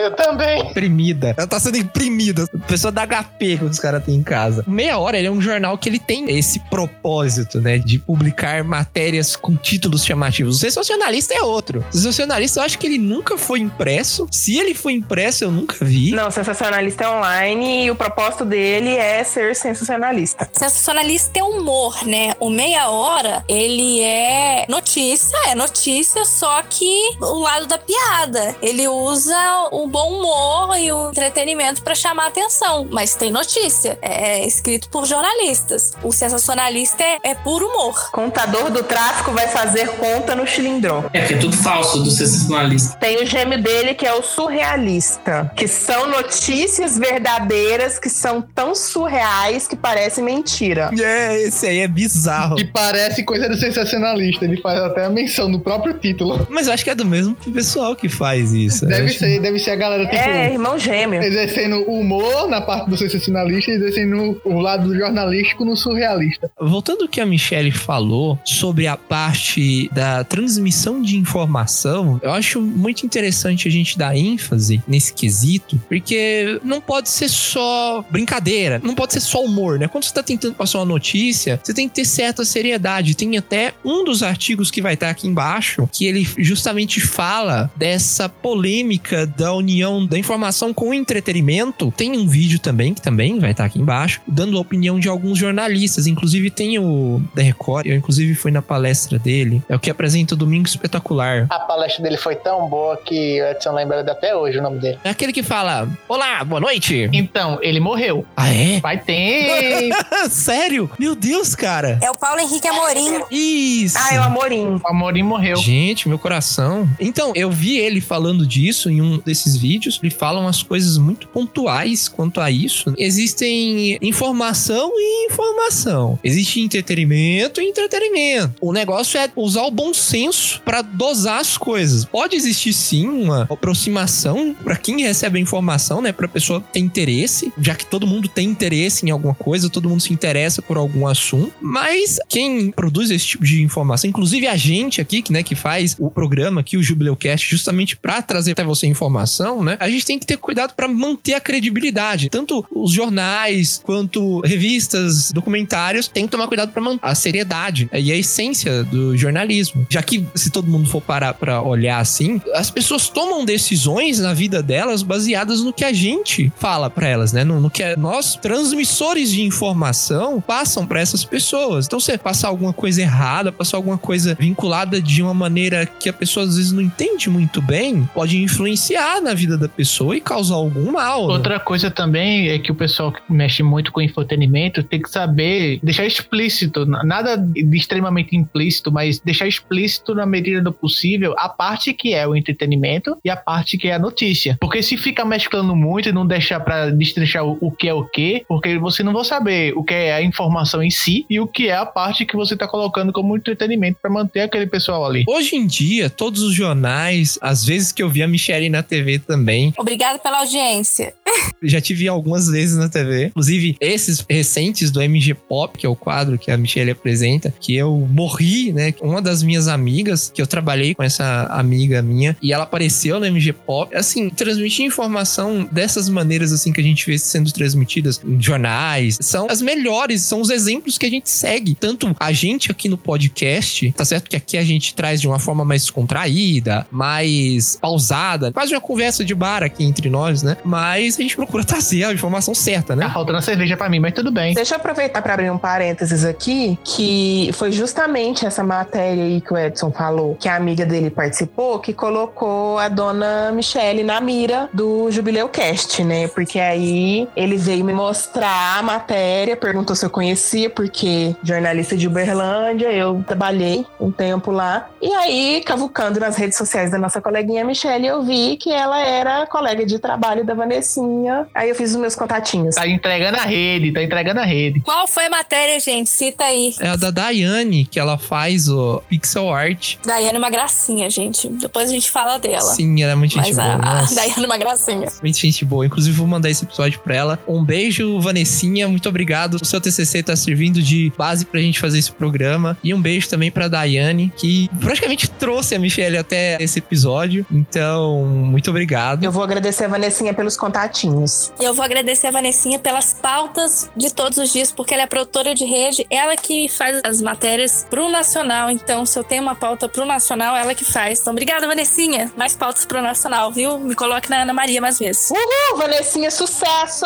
Speaker 2: Eu também.
Speaker 4: imprimida. Ela tá sendo imprimida. Pessoa da HP que os caras têm em casa. Meia Hora, ele é um jornal que ele tem esse propósito, né? De publicar matérias com títulos chamativos. O sensacionalista é outro. O sensacionalista, eu acho que ele nunca foi impresso. Se ele foi impresso, eu nunca vi.
Speaker 3: Não, sensacionalista é online e o propósito dele é ser sensacionalista.
Speaker 5: Sensacionalista é humor, né? O meia hora, ele é notícia, é notícia, só que o lado da piada. Ele usa o bom humor e o entretenimento pra chamar atenção, mas tem notícia. É escrito por jornalistas. O sensacionalista é, é puro humor.
Speaker 3: Contador do tráfico vai fazer conta no cilindrão.
Speaker 6: É, porque é tudo falso do sensacionalista.
Speaker 3: Tem o gêmeo dele que é o surrealista, que são notícias verdadeiras que são tão surreais que parecem mentira.
Speaker 4: É, esse aí é bizarro.
Speaker 2: Que parece coisa do sensacionalista. Ele faz até a menção no próprio título.
Speaker 4: Mas eu acho que é do mesmo pessoal que faz isso.
Speaker 2: Deve
Speaker 4: acho-
Speaker 2: ser, deve ser a galera, tipo,
Speaker 3: É, irmão gêmeo.
Speaker 2: exercendo o humor na parte do sensacionalista e exercendo o lado jornalístico no surrealista.
Speaker 4: Voltando ao que a Michelle falou sobre a parte da transmissão de informação, eu acho muito interessante a gente dar ênfase nesse quesito, porque não pode ser só brincadeira, não pode ser só humor, né? Quando você tá tentando passar uma notícia, você tem que ter certa seriedade. Tem até um dos artigos que vai estar aqui embaixo, que ele justamente fala dessa polêmica da união da informação com o entretenimento. Tem um vídeo também, que também vai estar aqui embaixo, dando a opinião de alguns jornalistas. Inclusive tem o da Record, eu inclusive fui na palestra dele. É o que apresenta o Domingo Espetacular.
Speaker 10: A palestra dele foi tão boa que o Edson lembra até hoje o nome dele.
Speaker 4: É aquele que fala: Olá, boa noite.
Speaker 2: Então, ele morreu.
Speaker 4: Ah, é?
Speaker 2: Vai ter.
Speaker 4: Sério? Meu Deus, cara.
Speaker 5: É o Paulo Henrique Amorim.
Speaker 4: Isso.
Speaker 3: Ah, é o Amorim.
Speaker 2: o Amorim morreu.
Speaker 4: Gente, meu coração. Então, eu vi ele falando disso em um desses vídeos, ele fala umas coisas muito pontuais quanto a isso. Existem informação e informação. Existe entretenimento e entretenimento. O negócio é usar o bom senso para dosar as coisas. Pode existir sim uma aproximação para quem recebe a informação, né, para pessoa ter interesse, já que todo mundo tem interesse em alguma coisa, todo mundo se interessa por algum assunto, mas quem produz esse tipo de informação, inclusive a gente aqui, que, né, que faz o programa aqui, o Jubileu Cast, justamente para trazer até você informação, né, a gente tem que ter cuidado para manter a credibilidade. Tanto os jornais quanto revistas, documentários, tem que tomar cuidado para manter a seriedade e a essência do jornalismo. Já que se todo mundo for parar para olhar assim, as pessoas tomam decisões na vida delas baseadas no que a gente fala para elas, né? No, no, que nós, transmissores de informação, passam para essas pessoas. Então, você passar alguma coisa errada, passar alguma coisa vinculada de uma maneira que a pessoa às vezes não entende muito bem, pode influenciar na vida da pessoa e causar algum mal.
Speaker 2: Né? Outra coisa também é que o pessoal que mexe muito com entretenimento tem que saber deixar explícito, nada de extremamente implícito, mas deixar explícito na medida do possível a parte que é o entretenimento e a parte que é a notícia. Porque se fica mesclando muito e não deixar para destrinchar o, o que é o que, porque você não vai saber o que é a informação em si e o que é a parte que você tá colocando como entretenimento para manter aquele pessoal ali.
Speaker 4: Hoje em dia, todos os jornais, às vezes que eu vi a Michelle na TV também.
Speaker 5: Obrigada pela audiência.
Speaker 4: Já tive algumas vezes na TV. Inclusive, esses recentes do MG Pop, que é o quadro que a Michelle apresenta, que eu morri, né? Uma das minhas amigas, que eu trabalhei com essa amiga minha, e ela apareceu no MG Pop. Assim, transmitir informação dessas maneiras, assim, que a gente vê sendo transmitidas em jornais, são as melhores, são os exemplos que a gente segue. Tanto a gente aqui no podcast, tá certo que aqui a gente traz de uma forma mais contraída, mais pausada, quase uma conversa de bar aqui entre nós, né? Mas a gente procura trazer a informação certa, né?
Speaker 2: Tá faltando a cerveja pra mim, mas tudo bem.
Speaker 3: Deixa eu aproveitar para abrir um parênteses aqui, que foi justamente essa matéria aí que o Edson falou, que a amiga dele participou, que colocou a dona Michele na mira do Jubileu Cast, né? Porque aí ele veio me mostrar a matéria, perguntou se eu conhecia, porque jornalista de Uberlândia, eu trabalhei um tempo lá. E aí, cavucando nas redes sociais da nossa coleguinha Michelle, eu vi que ela era colega de trabalho da Vanessinha. Aí eu fiz os meus contatinhos.
Speaker 2: Tá entregando a rede, tá entregando a rede.
Speaker 5: Qual foi a matéria, gente? Cita aí.
Speaker 4: É a da Daiane, que ela faz o pixel art.
Speaker 5: Daiane é uma gracinha, gente. Depois a gente fala dela.
Speaker 4: Sim, ela é muito gente
Speaker 5: Mas
Speaker 4: boa.
Speaker 5: a, a Daiane é uma gracinha.
Speaker 4: muito gente boa. Inclusive, vou mandar esse episódio pra ela. Um beijo, Vanessinha. Muito obrigado. O seu TCC tá servindo de base pra gente fazer esse programa. E um beijo também pra Daiane, que praticamente trouxe a Michelle até esse episódio. Então, muito obrigado.
Speaker 3: Eu vou agradecer a Vanessinha pelos contatinhos.
Speaker 5: Eu vou agradecer a Vanessinha pelas pautas de todos os dias, porque ela é produtora de rede, ela que faz as matérias pro Nacional. Então, se eu tenho uma pauta pro Nacional, ela que faz. Então, obrigada, Vanessinha. Mais pautas pro Nacional, viu? Me coloque na Ana Maria mais vezes.
Speaker 3: Uhul, Vanessinha, sucesso!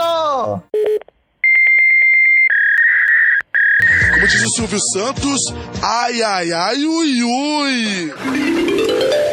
Speaker 9: Como diz o Silvio Santos, ai, ai, ai, ui, ui.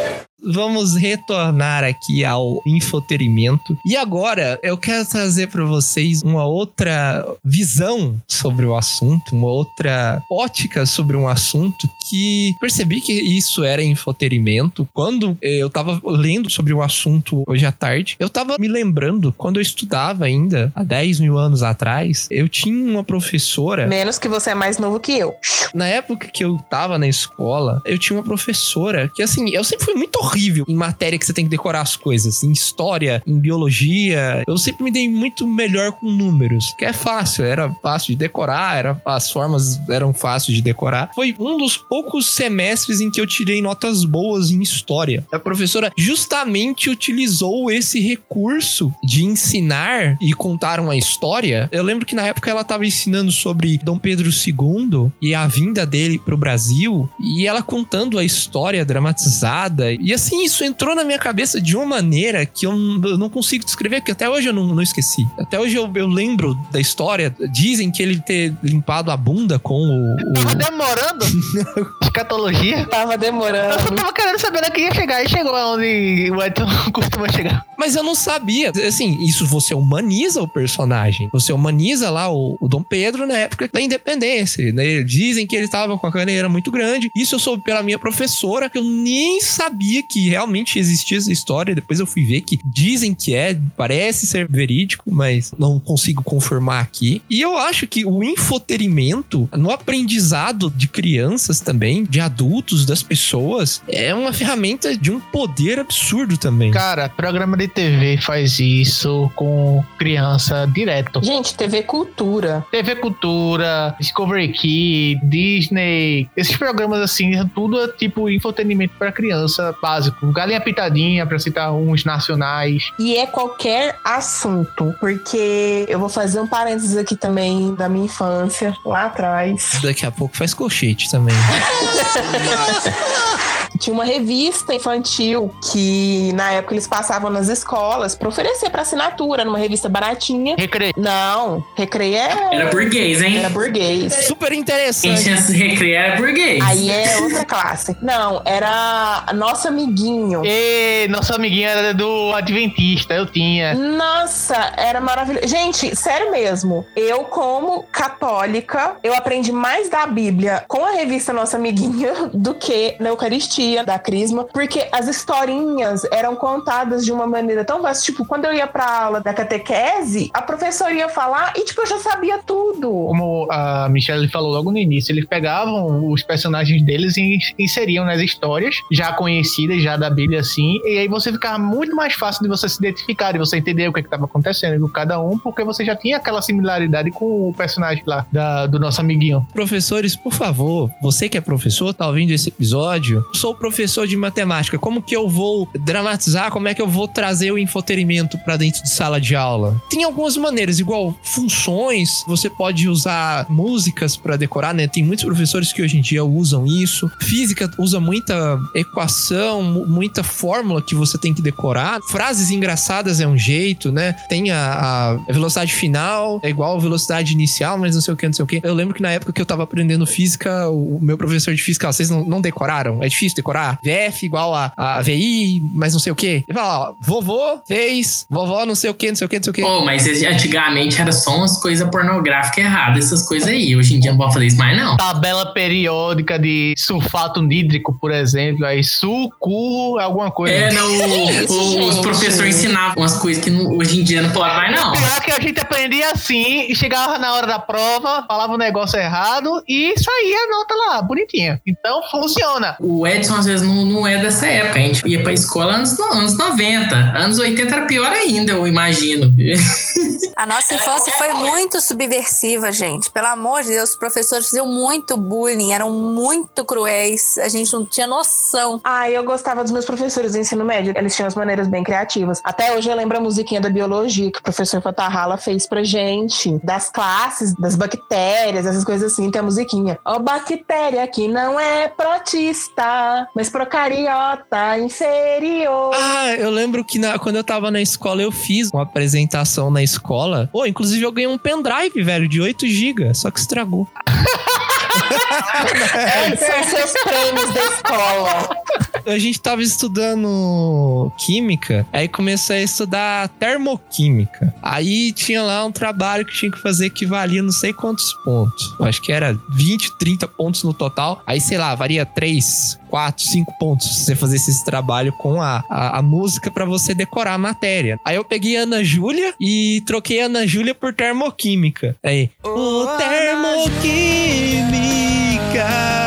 Speaker 4: Vamos retornar aqui ao infoterimento. E agora eu quero trazer para vocês uma outra visão sobre o assunto, uma outra ótica sobre um assunto que percebi que isso era infoterimento quando eu tava lendo sobre o assunto hoje à tarde. Eu tava me lembrando quando eu estudava ainda, há 10 mil anos atrás, eu tinha uma professora.
Speaker 3: Menos que você é mais novo que eu.
Speaker 4: Na época que eu tava na escola, eu tinha uma professora que, assim, eu sempre fui muito horrível em matéria que você tem que decorar as coisas. Em história, em biologia. Eu sempre me dei muito melhor com números. Que é fácil, era fácil de decorar, era, as formas eram fáceis de decorar. Foi um dos poucos semestres em que eu tirei notas boas em história. A professora justamente utilizou esse recurso de ensinar e contar uma história. Eu lembro que na época ela estava ensinando sobre Dom Pedro II e a vinda dele pro Brasil e ela contando a história dramatizada. E assim, isso entrou na minha cabeça de uma maneira que eu, eu não consigo descrever, que até hoje eu não, não esqueci. Até hoje eu, eu lembro da história. Dizem que ele ter limpado a bunda com o. o-
Speaker 2: Tava demorando? Escatologia?
Speaker 3: Tava
Speaker 2: Eu
Speaker 3: demorando.
Speaker 2: só tava querendo saber onde que ia chegar e chegou onde o Edson costuma chegar.
Speaker 4: Mas eu não sabia. Assim, isso você humaniza o personagem. Você humaniza lá o, o Dom Pedro na época da independência. Né? Dizem que ele estava com a caneira muito grande. Isso eu soube pela minha professora, que eu nem sabia que realmente existia essa história. Depois eu fui ver que dizem que é, parece ser verídico, mas não consigo confirmar aqui. E eu acho que o infoterimento no aprendizado de crianças também, de adultos, das pessoas, é uma ferramenta de um poder absurdo também.
Speaker 2: Cara, programa de TV faz isso com criança direto.
Speaker 3: Gente, TV Cultura.
Speaker 2: TV Cultura, Discovery Key, Disney, esses programas assim, tudo é tipo infotenimento para criança básico. Galinha Pitadinha, para citar uns nacionais.
Speaker 3: E é qualquer assunto, porque eu vou fazer um parênteses aqui também da minha infância, lá atrás.
Speaker 4: Daqui a pouco faz colchete também.
Speaker 3: Tinha uma revista infantil que na época eles passavam nas escolas para oferecer para assinatura numa revista baratinha.
Speaker 2: Recreio.
Speaker 3: Não, Recreio é.
Speaker 6: Era burguês, hein?
Speaker 3: Era burguês.
Speaker 4: Super
Speaker 6: Quem
Speaker 4: interessante.
Speaker 6: tinha recreio era burguês.
Speaker 3: Aí é outra classe. Não, era Nosso Amiguinho.
Speaker 2: E nosso amiguinho era do Adventista, eu tinha.
Speaker 3: Nossa, era maravilhoso. Gente, sério mesmo. Eu, como católica, eu aprendi mais da Bíblia com a revista Nossa Amiguinha do que na Eucaristia da Crisma, porque as historinhas eram contadas de uma maneira tão vasta. Tipo, quando eu ia pra aula da catequese, a professora ia falar e, tipo, eu já sabia tudo.
Speaker 2: Como a Michelle falou logo no início, eles pegavam os personagens deles e inseriam nas histórias já conhecidas, já da Bíblia, assim, e aí você ficava muito mais fácil de você se identificar, de você entender o que estava acontecendo com cada um, porque você já tinha aquela similaridade com o personagem lá da- do nosso amiguinho.
Speaker 4: Professores, por favor, você que é professor, tá ouvindo esse episódio? Sou professor de matemática. Como que eu vou dramatizar? Como é que eu vou trazer o infotenimento pra dentro de sala de aula? Tem algumas maneiras, igual funções. Você pode usar músicas pra decorar, né? Tem muitos professores que hoje em dia usam isso. Física usa muita equação, mu- muita fórmula que você tem que decorar. Frases engraçadas é um jeito, né? Tem a, a velocidade final, é igual a velocidade inicial, mas não sei o que, não sei o que. Eu lembro que na época que eu tava aprendendo física, o meu professor de física, vocês não, não decoraram? É difícil decorar? VF igual a, a VI, mas não sei o que. Ele fala, ó, vovô fez, vovó não sei o que, não sei o que, não sei o que.
Speaker 6: Pô, mas antigamente era só umas coisas pornográficas erradas, essas coisas aí. Hoje em dia não pode fazer isso mais, não.
Speaker 2: Tabela periódica de sulfato nídrico, por exemplo, aí suco, alguma coisa.
Speaker 6: É, não, o- os professores ensinavam umas coisas que não- hoje em dia não pode mais, não.
Speaker 2: Pior que a gente aprendia assim, e chegava na hora da prova, falava o negócio errado e saía a nota lá, bonitinha. Então funciona.
Speaker 6: O Edson às vezes não, não é dessa época. A gente ia pra escola anos, anos 90. Anos 80 era pior ainda, eu imagino.
Speaker 5: A nossa infância foi muito subversiva, gente. Pelo amor de Deus, os professores faziam muito bullying, eram muito cruéis. A gente não tinha noção.
Speaker 3: Ah, eu gostava dos meus professores do ensino médio. Eles tinham as maneiras bem criativas. Até hoje eu lembro a musiquinha da biologia que o professor Fatarrala fez pra gente. Das classes, das bactérias, essas coisas assim. Tem a musiquinha. Ó, bactéria que não é protista, mas procariota inferior.
Speaker 4: Ah, eu lembro que na- quando eu tava na escola, eu fiz uma apresentação na escola. Pô, inclusive eu ganhei um pendrive, velho, de 8 GB, só que estragou.
Speaker 3: São seus prêmios da escola.
Speaker 4: A gente tava estudando química, aí comecei a estudar termoquímica. Aí tinha lá um trabalho que tinha que fazer que valia não sei quantos pontos. Eu acho que era 20, 30 pontos no total. Aí, sei lá, varia 3, 4, 5 pontos se você fazesse esse trabalho com a, a, a música pra você decorar a matéria. Aí eu peguei Ana Júlia e troquei Ana Júlia por termoquímica. Aí, o termoquímica.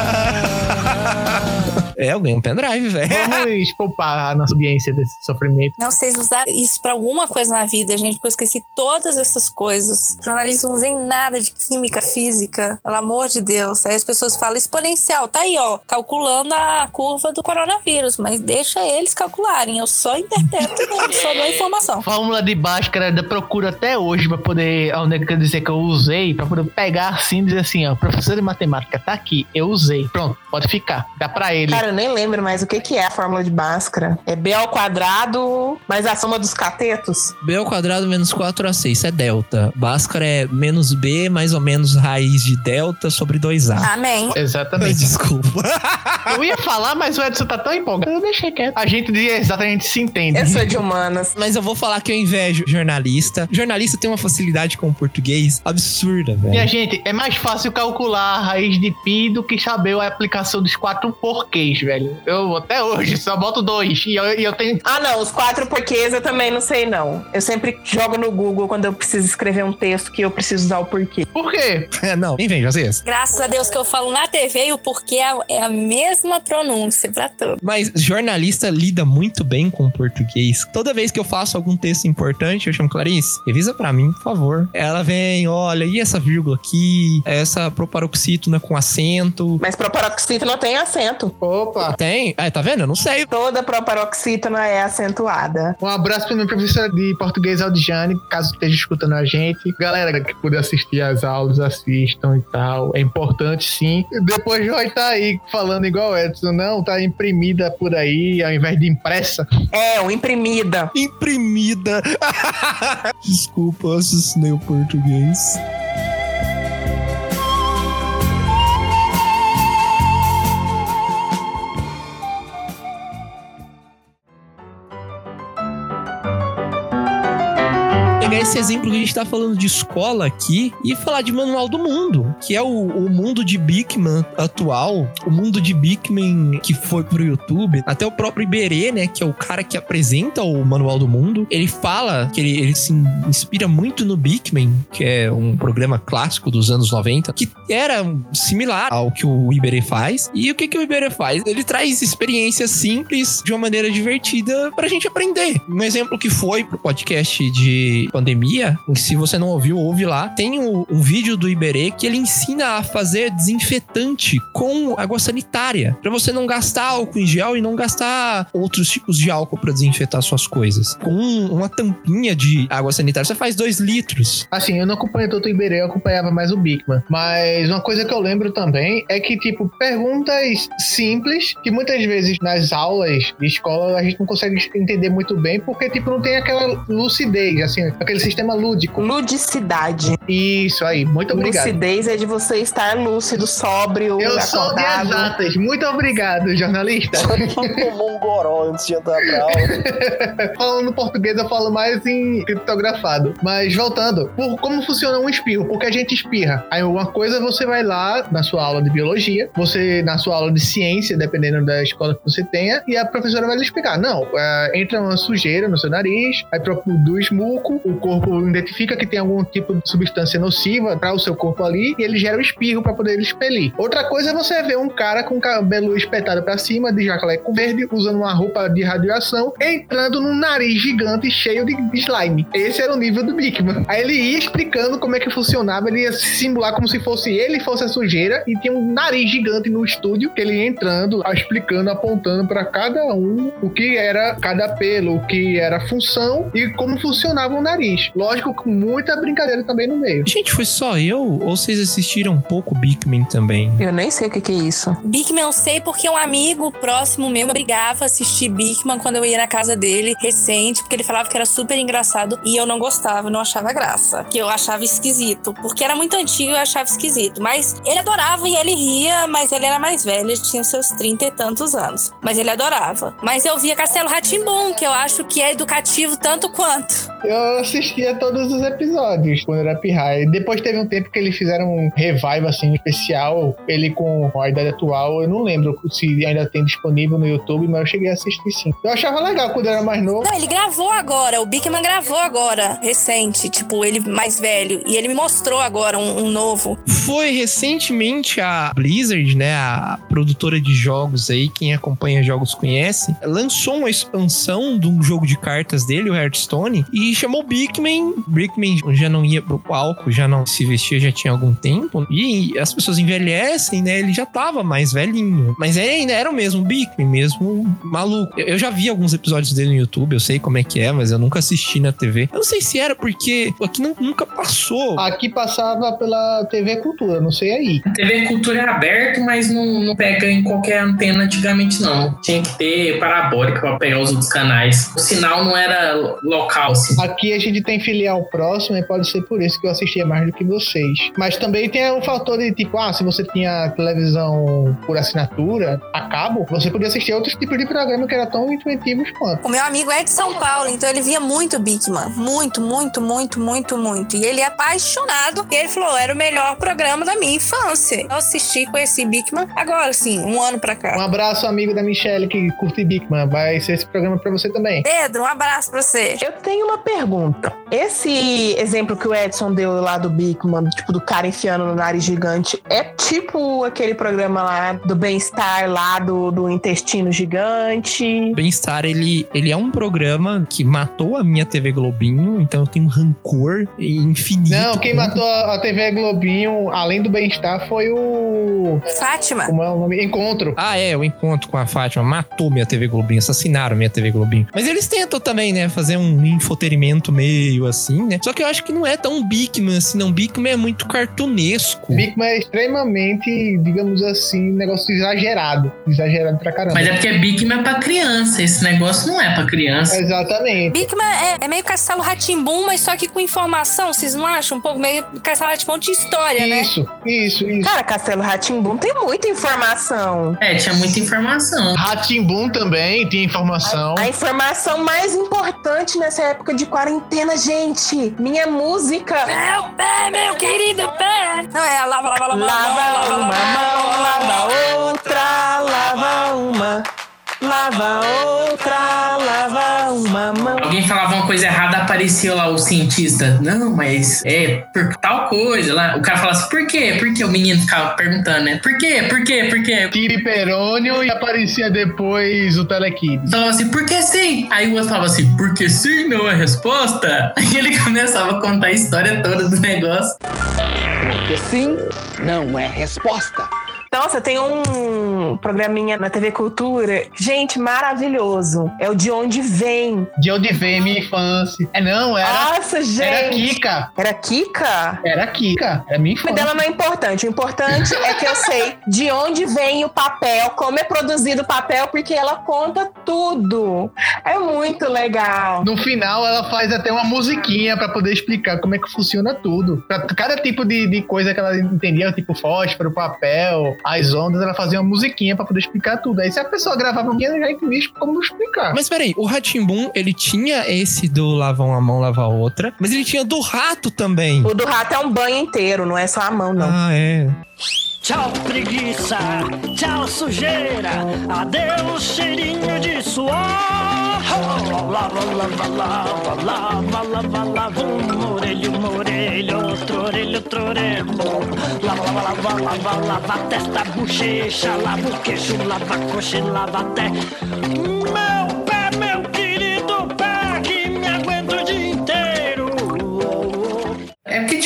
Speaker 4: É, eu ganhei um pendrive, velho.
Speaker 2: Vamos poupar a nossa audiência desse sofrimento.
Speaker 5: Não, vocês usaram isso pra alguma coisa na vida, gente, porque eu esqueci todas essas coisas. Jornalismo não usei nada de química, física, pelo amor de Deus. Aí as pessoas falam exponencial, tá aí, ó, calculando a curva do coronavírus, mas deixa eles calcularem, eu só interpreto, só dou a informação.
Speaker 2: Fórmula de Bhaskara ainda procuro até hoje pra poder, onde é que eu dizer que eu usei, pra poder pegar assim e dizer assim, ó, professor de matemática tá aqui, eu usei. Pronto, pode ficar. Dá pra ele.
Speaker 3: Cara, eu nem lembro mais o que, que é a fórmula de Bhaskara. É B ao quadrado mais a soma dos catetos?
Speaker 4: B ao quadrado menos 4AC, isso é delta. Bhaskara é menos B mais ou menos raiz de delta sobre 2A.
Speaker 5: Amém.
Speaker 2: Exatamente.
Speaker 4: Desculpa.
Speaker 2: Eu ia falar, mas o Edson tá tão empolgado. Eu deixei quieto. A gente exatamente se entende.
Speaker 3: Eu sou de humanas.
Speaker 4: Mas eu vou falar que eu invejo jornalista. Jornalista tem uma facilidade com o português absurda,
Speaker 2: Minha
Speaker 4: velho.
Speaker 2: gente, é mais fácil calcular a raiz de pi do que saber a aplicação dos quatro porquês, velho. Eu até hoje só boto dois. E eu, e eu tenho.
Speaker 3: Ah, não, os quatro porquês eu também não sei, não. Eu sempre jogo no Google quando eu preciso escrever um texto que eu preciso usar o porquê.
Speaker 2: Por quê?
Speaker 4: É, não, inveja, vocês.
Speaker 5: Graças a Deus que eu falo na TV e o porquê é- é a mesma pronúncia pra tudo.
Speaker 4: Mas jornalista lida muito bem com o português. Toda vez que eu faço algum texto importante, eu chamo Clarice, revisa pra mim, por favor. Ela vem, olha, e essa vírgula aqui? Essa proparoxítona com acento?
Speaker 3: Mas proparoxítona tem acento.
Speaker 2: Opa!
Speaker 4: Tem? Ah, tá vendo? Eu não sei.
Speaker 3: Toda proparoxítona é acentuada.
Speaker 2: Um abraço pra minha professora de português, Aldijane, caso esteja escutando a gente. Galera que puder assistir as aulas, assistam e tal. É importante sim. Depois vai estar aí falando igual o Edson, não, tá imprimida por aí, ao invés de impressa.
Speaker 3: É, o imprimida.
Speaker 4: Imprimida. Desculpa, eu assassinei o português. Pegar esse exemplo que a gente tá falando de escola aqui e falar de Manual do Mundo, que é o, o mundo de Bigman atual, o mundo de Bigman que foi pro YouTube, até o próprio Iberê, né, que é o cara que apresenta o Manual do Mundo, ele fala que ele, ele se inspira muito no Bigman, que é um programa clássico dos anos 90, que era similar ao que o Iberê faz. E o que, que o Iberê faz? Ele traz experiências simples de uma maneira divertida pra gente aprender. Um exemplo que foi pro podcast de pandemia, se você não ouviu, ouve lá. Tem um, um vídeo do Iberê que ele ensina a fazer desinfetante com água sanitária, Pra você não gastar álcool em gel e não gastar outros tipos de álcool pra desinfetar suas coisas. Com um- uma tampinha de água sanitária, você faz dois litros.
Speaker 2: Assim, eu não acompanhei tanto o Iberê, eu acompanhava mais o Bigman. Mas uma coisa que eu lembro também é que, tipo, perguntas simples, que muitas vezes nas aulas de escola a gente não consegue entender muito bem, porque, tipo, não tem aquela lucidez, assim, aquele sistema lúdico.
Speaker 3: Ludicidade.
Speaker 2: Isso aí, muito obrigado.
Speaker 3: Lucidez é de você estar lúcido, sóbrio,
Speaker 2: Eu sou de
Speaker 3: acordado.
Speaker 2: exatas. Muito obrigado, jornalista.
Speaker 7: Tomou um goró antes de entrar pra aula.
Speaker 2: Falando português, eu falo mais em criptografado. Mas voltando, por como funciona um espirro? Porque a gente espirra. Aí uma coisa você vai lá na sua aula de biologia, você na sua aula de ciência, dependendo da escola que você tenha, e a professora vai lhe explicar. Não, é, entra uma sujeira no seu nariz, aí produz muco, o corpo identifica que tem algum tipo de substância nociva para o seu corpo ali, e ele gera o espirro para poder expelir. Outra coisa é você ver um cara com cabelo espetado para cima, de jacaleco verde, usando uma roupa de radiação, entrando num nariz gigante cheio de slime. Esse era o nível do Bigman. Aí ele ia explicando como é que funcionava, ele ia simular como se fosse ele fosse a sujeira e tinha um nariz gigante no estúdio, que ele ia entrando, explicando, apontando para cada um o que era cada pelo, o que era a função e como funcionava o nariz. Lógico, com muita brincadeira também no meio.
Speaker 4: Gente, foi só eu? Ou vocês assistiram um pouco Bigman também?
Speaker 3: Eu nem sei o que, que é isso.
Speaker 5: Bigman eu sei porque um amigo próximo meu me obrigava a assistir Bigman quando eu ia na casa dele, recente, porque ele falava que era super engraçado e eu não gostava, não achava graça. Que eu achava esquisito. Porque era muito antigo e eu achava esquisito. Mas ele adorava e ele ria, mas ele era mais velho, ele tinha seus trinta e tantos anos. Mas ele adorava. Mas eu via Castelo Ratimbum, que eu acho que é educativo tanto quanto.
Speaker 2: Eu assistia todos os episódios quando era pirraia. E Depois teve um tempo que eles fizeram um revive assim especial, ele com a idade atual. Eu não lembro se ainda tem disponível no YouTube, mas eu cheguei a assistir sim. Eu achava legal quando eu era mais novo.
Speaker 5: Não, ele gravou agora, o Bigman gravou agora, recente, tipo, ele mais velho. E ele me mostrou agora um, um novo.
Speaker 4: Foi recentemente a Blizzard, né, a produtora de jogos aí, quem acompanha jogos conhece, lançou uma expansão de um jogo de cartas dele, o Hearthstone, e chamou Bigman Brickman, Brickman já não ia pro palco, já não se vestia, já tinha algum tempo. E as pessoas envelhecem, né? Ele já tava mais velhinho. Mas ele ainda era o mesmo Brickman, mesmo maluco. Eu já vi alguns episódios dele no YouTube, eu sei como é que é, mas eu nunca assisti na TV. Eu não sei se era porque aqui não- nunca passou.
Speaker 2: Aqui passava pela TV Cultura, não sei aí.
Speaker 6: TV Cultura é aberto, mas não, não pega em qualquer antena antigamente, não. Tinha que ter parabólica pra pegar os outros canais. O sinal não era lo- local, assim.
Speaker 2: Aqui a gente tem filial próximo e pode ser por isso que eu assistia mais do que vocês. Mas também tem o fator de tipo, ah, se você tinha televisão por assinatura, a cabo, você podia assistir outros tipos de programa que eram tão intuitivos quanto.
Speaker 5: O meu amigo é de São Paulo, então ele via muito Bigman. Muito, muito, muito, muito, muito. E ele é apaixonado. E ele falou: era o melhor programa da minha infância. Eu assisti, conheci Bigman agora, sim, um ano pra
Speaker 2: Um
Speaker 5: cá.
Speaker 2: abraço, amigo da Michelle, que curte Bigman. Vai ser esse programa pra você também.
Speaker 5: Pedro, um abraço pra você.
Speaker 3: Eu tenho uma pergunta. Esse exemplo que o Edson deu lá do Bigman, tipo, do cara enfiando no nariz gigante, é tipo aquele programa lá do bem-estar lá do, do intestino gigante.
Speaker 4: Bem-Estar, ele, ele é um programa que matou a minha TV Globinho, então eu tenho um rancor infinito.
Speaker 2: Não, quem
Speaker 4: contra-
Speaker 2: matou a a TV Globinho, além do bem-estar, foi o.
Speaker 5: Fátima.
Speaker 2: Como é o nome? Encontro.
Speaker 4: Ah, é, o encontro com a Fátima matou minha TV Globinho, assassinaram minha TV Globinho. Mas eles tentam também, né, fazer um infoterimento meio assim, né? Só que eu acho que não é tão Bigman assim, não. Bigman é muito cartunesco.
Speaker 2: Bigman é extremamente, digamos assim, um negócio exagerado. Exagerado pra caramba.
Speaker 6: Mas é porque Bigman é pra criança. Esse negócio não é pra criança.
Speaker 2: Exatamente.
Speaker 5: Bigman é, é meio Castelo Ratimbum, mas só que com informação, vocês não acham? Um pouco meio Castelo Ratimbum de história, né?
Speaker 2: Isso, isso, isso.
Speaker 3: Cara, Castelo Ratimbum tem muita informação.
Speaker 6: É, tinha muita informação.
Speaker 2: Ratimbum também tinha informação.
Speaker 3: A informação mais importante nessa época de quarentena, gente. Minha música.
Speaker 5: Meu pé, meu querido pé! Não, é lava, lava, lava,
Speaker 3: Lava uma mão, lava outra, lava uma. Lava outra, lava uma mão.
Speaker 6: Alguém falava uma coisa errada, aparecia lá o cientista. Não, mas é por tal coisa lá. O cara falava assim, por quê? Por quê? O menino ficava perguntando, né? Por quê? Por quê? Por quê?
Speaker 2: Tire Perônio e aparecia depois o Telekids.
Speaker 6: Falava assim, por que sim? Aí o outro falava assim, porque sim não é resposta? Aí ele começava a contar a história toda do negócio.
Speaker 11: Porque sim não é resposta.
Speaker 3: Nossa, tem um programinha na TV Cultura, gente, maravilhoso. É o De Onde Vem.
Speaker 2: De onde vem minha infância? É não, era.
Speaker 3: Nossa, gente.
Speaker 2: Era Kika.
Speaker 3: Era Kika?
Speaker 2: Era Kika. Era minha infância.
Speaker 3: dela não é importante. O importante é que eu sei de onde vem o papel, como é produzido o papel, porque ela conta tudo. É muito legal.
Speaker 2: No final, ela faz até uma musiquinha pra poder explicar como é que funciona tudo. Pra cada tipo de, de coisa que ela entendia, tipo fósforo, papel, as ondas, ela fazia uma musiquinha pra poder explicar tudo. Aí se a pessoa gravava ela já entendia como explicar.
Speaker 4: Mas peraí, o Ratimbum, ele tinha esse do lavar uma mão, lavar a outra, mas ele tinha do rato também.
Speaker 3: O do rato é um banho inteiro, não é só a mão, não.
Speaker 4: Ah, é.
Speaker 12: Tchau, preguiça. Tchau, sujeira. Adeus, cheirinho de suor. Oh, lava, lava, lava, lava, lava, lava. Um orelho, uma orelha, outro orelho, outro orelho. Lava, lava, lava, lava, lava testa, bochecha. Lava o queixo, lava a coxa e lava até. Meu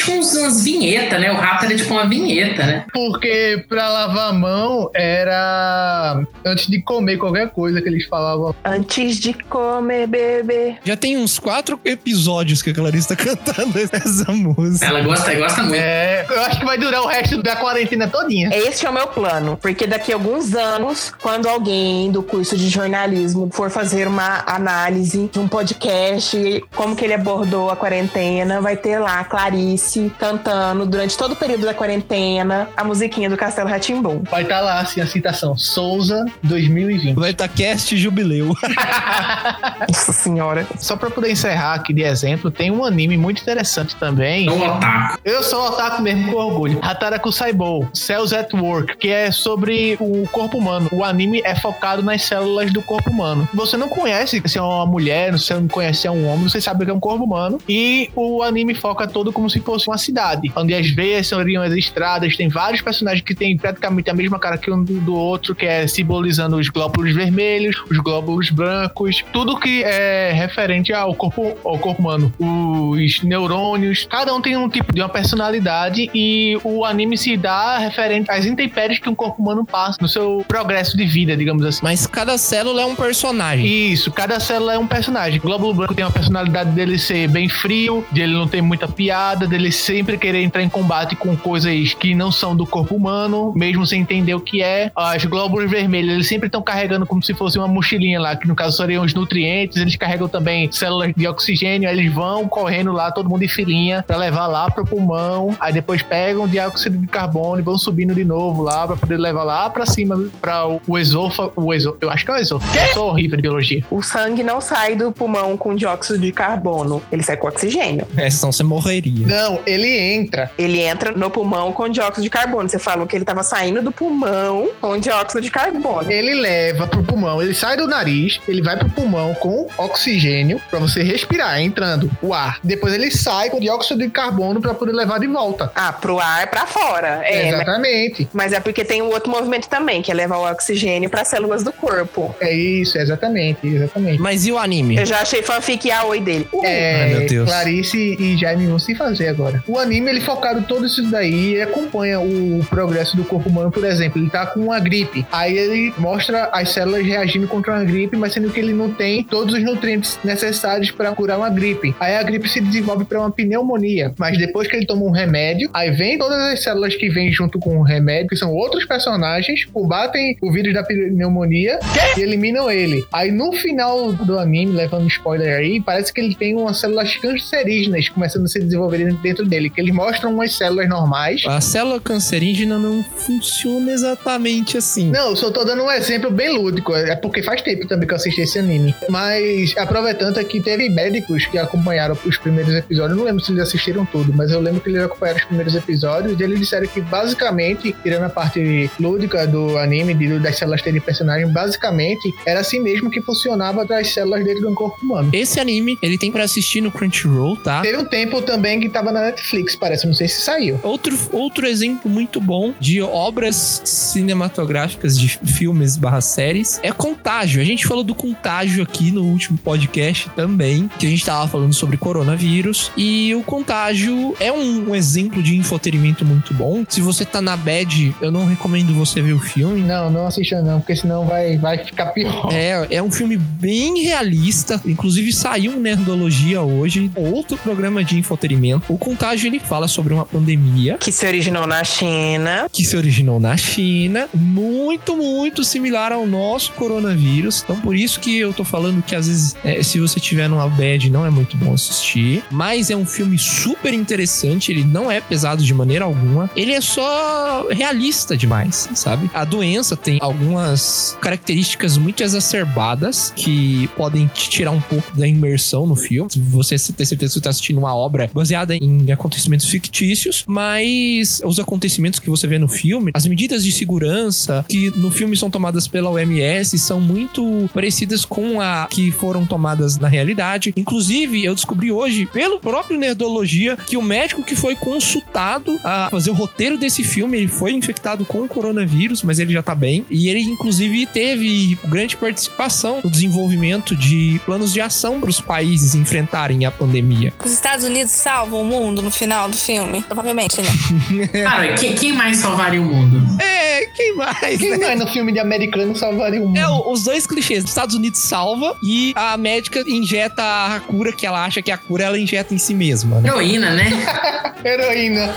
Speaker 6: Tinha uns, umas vinhetas, né? O rato era tipo uma vinheta, né?
Speaker 2: Porque pra lavar a mão era antes de comer qualquer coisa que eles falavam.
Speaker 3: Antes de comer, bebê.
Speaker 4: Já tem uns quatro episódios que a Clarice tá cantando essa música.
Speaker 6: Ela gosta, gosta muito.
Speaker 2: É, eu acho que vai durar o resto da quarentena todinha.
Speaker 3: Esse é o meu plano, porque daqui a alguns anos, quando alguém do curso de jornalismo for fazer uma análise de um podcast, como que ele abordou a quarentena, vai ter lá a Clarice cantando durante todo o período da quarentena a musiquinha do Castelo Ratimbum.
Speaker 2: Vai estar lá assim a citação Souza 2020.
Speaker 4: Vai estar cast jubileu.
Speaker 3: Nossa senhora.
Speaker 2: Só pra poder encerrar aqui de exemplo, tem um anime muito interessante também.
Speaker 6: É um otaku.
Speaker 2: Eu sou otaku mesmo com orgulho. Hataraku Saibou, Cells at Work, que é sobre o corpo humano. O anime é focado nas células do corpo humano. Você não conhece se é uma mulher, você não conhece se é um homem, você sabe que é um corpo humano. E o anime foca todo como se fosse uma cidade onde as veias seriam as estradas, tem vários personagens que têm praticamente a mesma cara que um do, do outro, que é simbolizando os glóbulos vermelhos, os glóbulos brancos, tudo que é referente ao corpo, ao corpo humano, os neurônios, cada um tem um tipo de uma personalidade e o anime se dá referente às intempéries que um corpo humano passa no seu progresso de vida, digamos assim.
Speaker 4: Mas cada célula é um personagem.
Speaker 2: Isso, cada célula é um personagem. O glóbulo branco tem uma personalidade dele ser bem frio, de ele não ter muita piada, dele sempre querer entrar em combate com coisas que não são do corpo humano, mesmo sem entender o que é. Os glóbulos vermelhos, eles sempre estão carregando como se fosse uma mochilinha lá, que no caso seriam os nutrientes, eles carregam também células de oxigênio, aí eles vão correndo lá, todo mundo em filinha, pra levar lá pro pulmão, aí depois pegam dióxido de carbono e vão subindo de novo lá, pra poder levar lá pra cima, pra o, o esôfago, o esôfago, eu acho que é o esôfago, eu sou horrível de biologia.
Speaker 3: O sangue não sai do pulmão com dióxido de carbono, ele sai com oxigênio.
Speaker 4: É, senão você morreria.
Speaker 2: Não, ele entra.
Speaker 3: Ele entra no pulmão com dióxido de carbono. Você falou que ele tava saindo do pulmão com dióxido de carbono.
Speaker 2: Ele leva pro pulmão, ele sai do nariz, ele vai pro pulmão com oxigênio pra você respirar, entrando o ar. Depois ele sai com dióxido de carbono pra poder levar de volta.
Speaker 3: Ah, pro ar pra fora. É,
Speaker 2: Exatamente.
Speaker 3: Mas, mas é porque tem um outro movimento também, que é levar o oxigênio para células do corpo.
Speaker 2: É isso, exatamente, exatamente.
Speaker 4: Mas e o anime?
Speaker 3: Eu já achei fanfic yaoi dele. Uh,
Speaker 2: É,
Speaker 4: Ai, meu Deus.
Speaker 2: Clarice e Jaime vão se fazer agora. O anime, ele focado todo isso daí, ele acompanha o progresso do corpo humano, por exemplo, ele tá com uma gripe. Aí ele mostra as células reagindo contra uma gripe, mas sendo que ele não tem todos os nutrientes necessários para curar uma gripe. Aí a gripe se desenvolve para uma pneumonia, mas depois que ele toma um remédio, aí vem todas as células que vêm junto com o remédio, que são outros personagens, combatem o vírus da pneumonia e eliminam ele. Aí no final do anime, levando spoiler aí, parece que ele tem umas células cancerígenas começando a se desenvolver dentro dele, que eles mostram umas células normais.
Speaker 4: A célula cancerígena não funciona exatamente assim.
Speaker 2: Não, eu só tô dando um exemplo bem lúdico, é porque faz tempo também que eu assisti esse anime. Mas a prova é que teve médicos que acompanharam os primeiros episódios, não lembro se eles assistiram tudo, mas eu lembro que eles acompanharam os primeiros episódios e eles disseram que basicamente, tirando a parte lúdica do anime, de, das células terem personagem, basicamente era assim mesmo que funcionava das células dentro do corpo humano.
Speaker 4: Esse anime, ele tem pra assistir no Crunchyroll, tá?
Speaker 2: Teve um tempo também que tava na Netflix, parece, não sei se saiu.
Speaker 4: Outro, outro exemplo muito bom de obras cinematográficas de filmes barra séries é Contágio. A gente falou do Contágio aqui no último podcast também, que a gente tava falando sobre coronavírus. E o Contágio é um, um exemplo de infotenimento muito bom. Se você tá na bad, eu não recomendo você ver o filme.
Speaker 2: Não, não assista não, porque senão vai, vai ficar pior.
Speaker 4: É, é um filme bem realista. Inclusive saiu um Nerdologia hoje, outro programa de infotenimento. O Contágio ele fala sobre uma pandemia
Speaker 3: Que se originou na China.
Speaker 4: que se originou na China, muito, muito similar ao nosso coronavírus. Então, por isso que eu tô falando que às vezes, é, se você tiver numa bad, não é muito bom assistir. Mas é um filme super interessante, ele não é pesado de maneira alguma. Ele é só realista demais, sabe? A doença tem algumas características muito exacerbadas que podem te tirar um pouco da imersão no filme. Você ter certeza que você tá assistindo uma obra baseada em acontecimentos fictícios, mas os acontecimentos que você vê no filme, as medidas de segurança que no filme são tomadas pela OMS são muito parecidas com a que foram tomadas na realidade. Inclusive, eu descobri hoje, pelo próprio Nerdologia, que o médico que foi consultado a fazer o roteiro desse filme, ele foi infectado com o coronavírus, mas ele já tá bem. E ele, inclusive, teve grande participação no desenvolvimento de planos de ação para os países enfrentarem a pandemia.
Speaker 5: Os Estados Unidos salvam o mundo no final do filme? Provavelmente, né?
Speaker 6: Cara, quem, quem mais salvaria o mundo?
Speaker 4: É, quem mais?
Speaker 2: Quem
Speaker 4: né?
Speaker 2: mais no filme de americano salvaria o mundo?
Speaker 4: É, os dois clichês. Os Estados Unidos salva e a médica injeta a cura que ela acha que a cura ela injeta em si mesma. Né?
Speaker 6: Heroína, né?
Speaker 2: Heroína.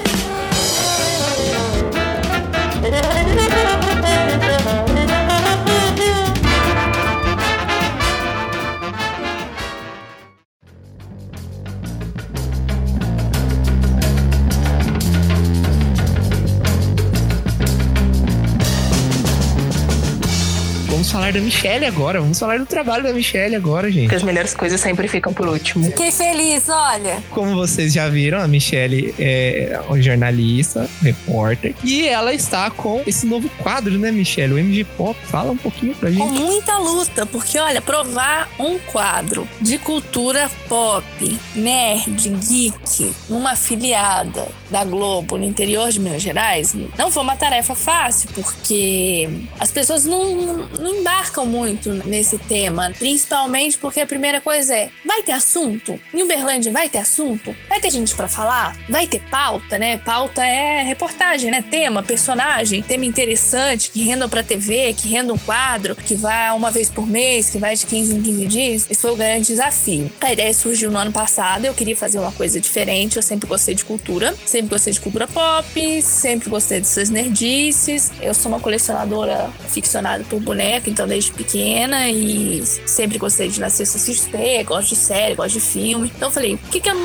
Speaker 4: Vamos falar da Michelle agora. Vamos falar do trabalho da Michelle agora, gente.
Speaker 3: Porque as melhores coisas sempre ficam por último.
Speaker 5: Fiquei feliz, olha.
Speaker 4: Como vocês já viram, a Michelle é jornalista, repórter. E ela está com esse novo quadro, né, Michelle? O MG Pop. Fala um pouquinho pra gente.
Speaker 5: Com muita luta, porque olha, provar um quadro de cultura pop, nerd, geek, numa afiliada da Globo no interior de Minas Gerais, não foi uma tarefa fácil, porque as pessoas não, não embarcam muito nesse tema, principalmente porque a primeira coisa é: vai ter assunto? Em Uberlândia vai ter assunto? Vai ter gente pra falar? Vai ter pauta, né? Pauta é reportagem, né? Tema, personagem, tema interessante que renda pra TV, que renda um quadro, que vai uma vez por mês, que vai de 15 em 15 dias. Esse foi o grande desafio. A ideia surgiu no ano passado, eu queria fazer uma coisa diferente, eu sempre gostei de cultura, sempre gostei de cultura pop, sempre gostei de suas nerdices. Eu sou uma colecionadora ficcionada por então desde pequena e sempre gostei de nascer XP, gosto de série, gosto de filme. Então eu falei, por que, que eu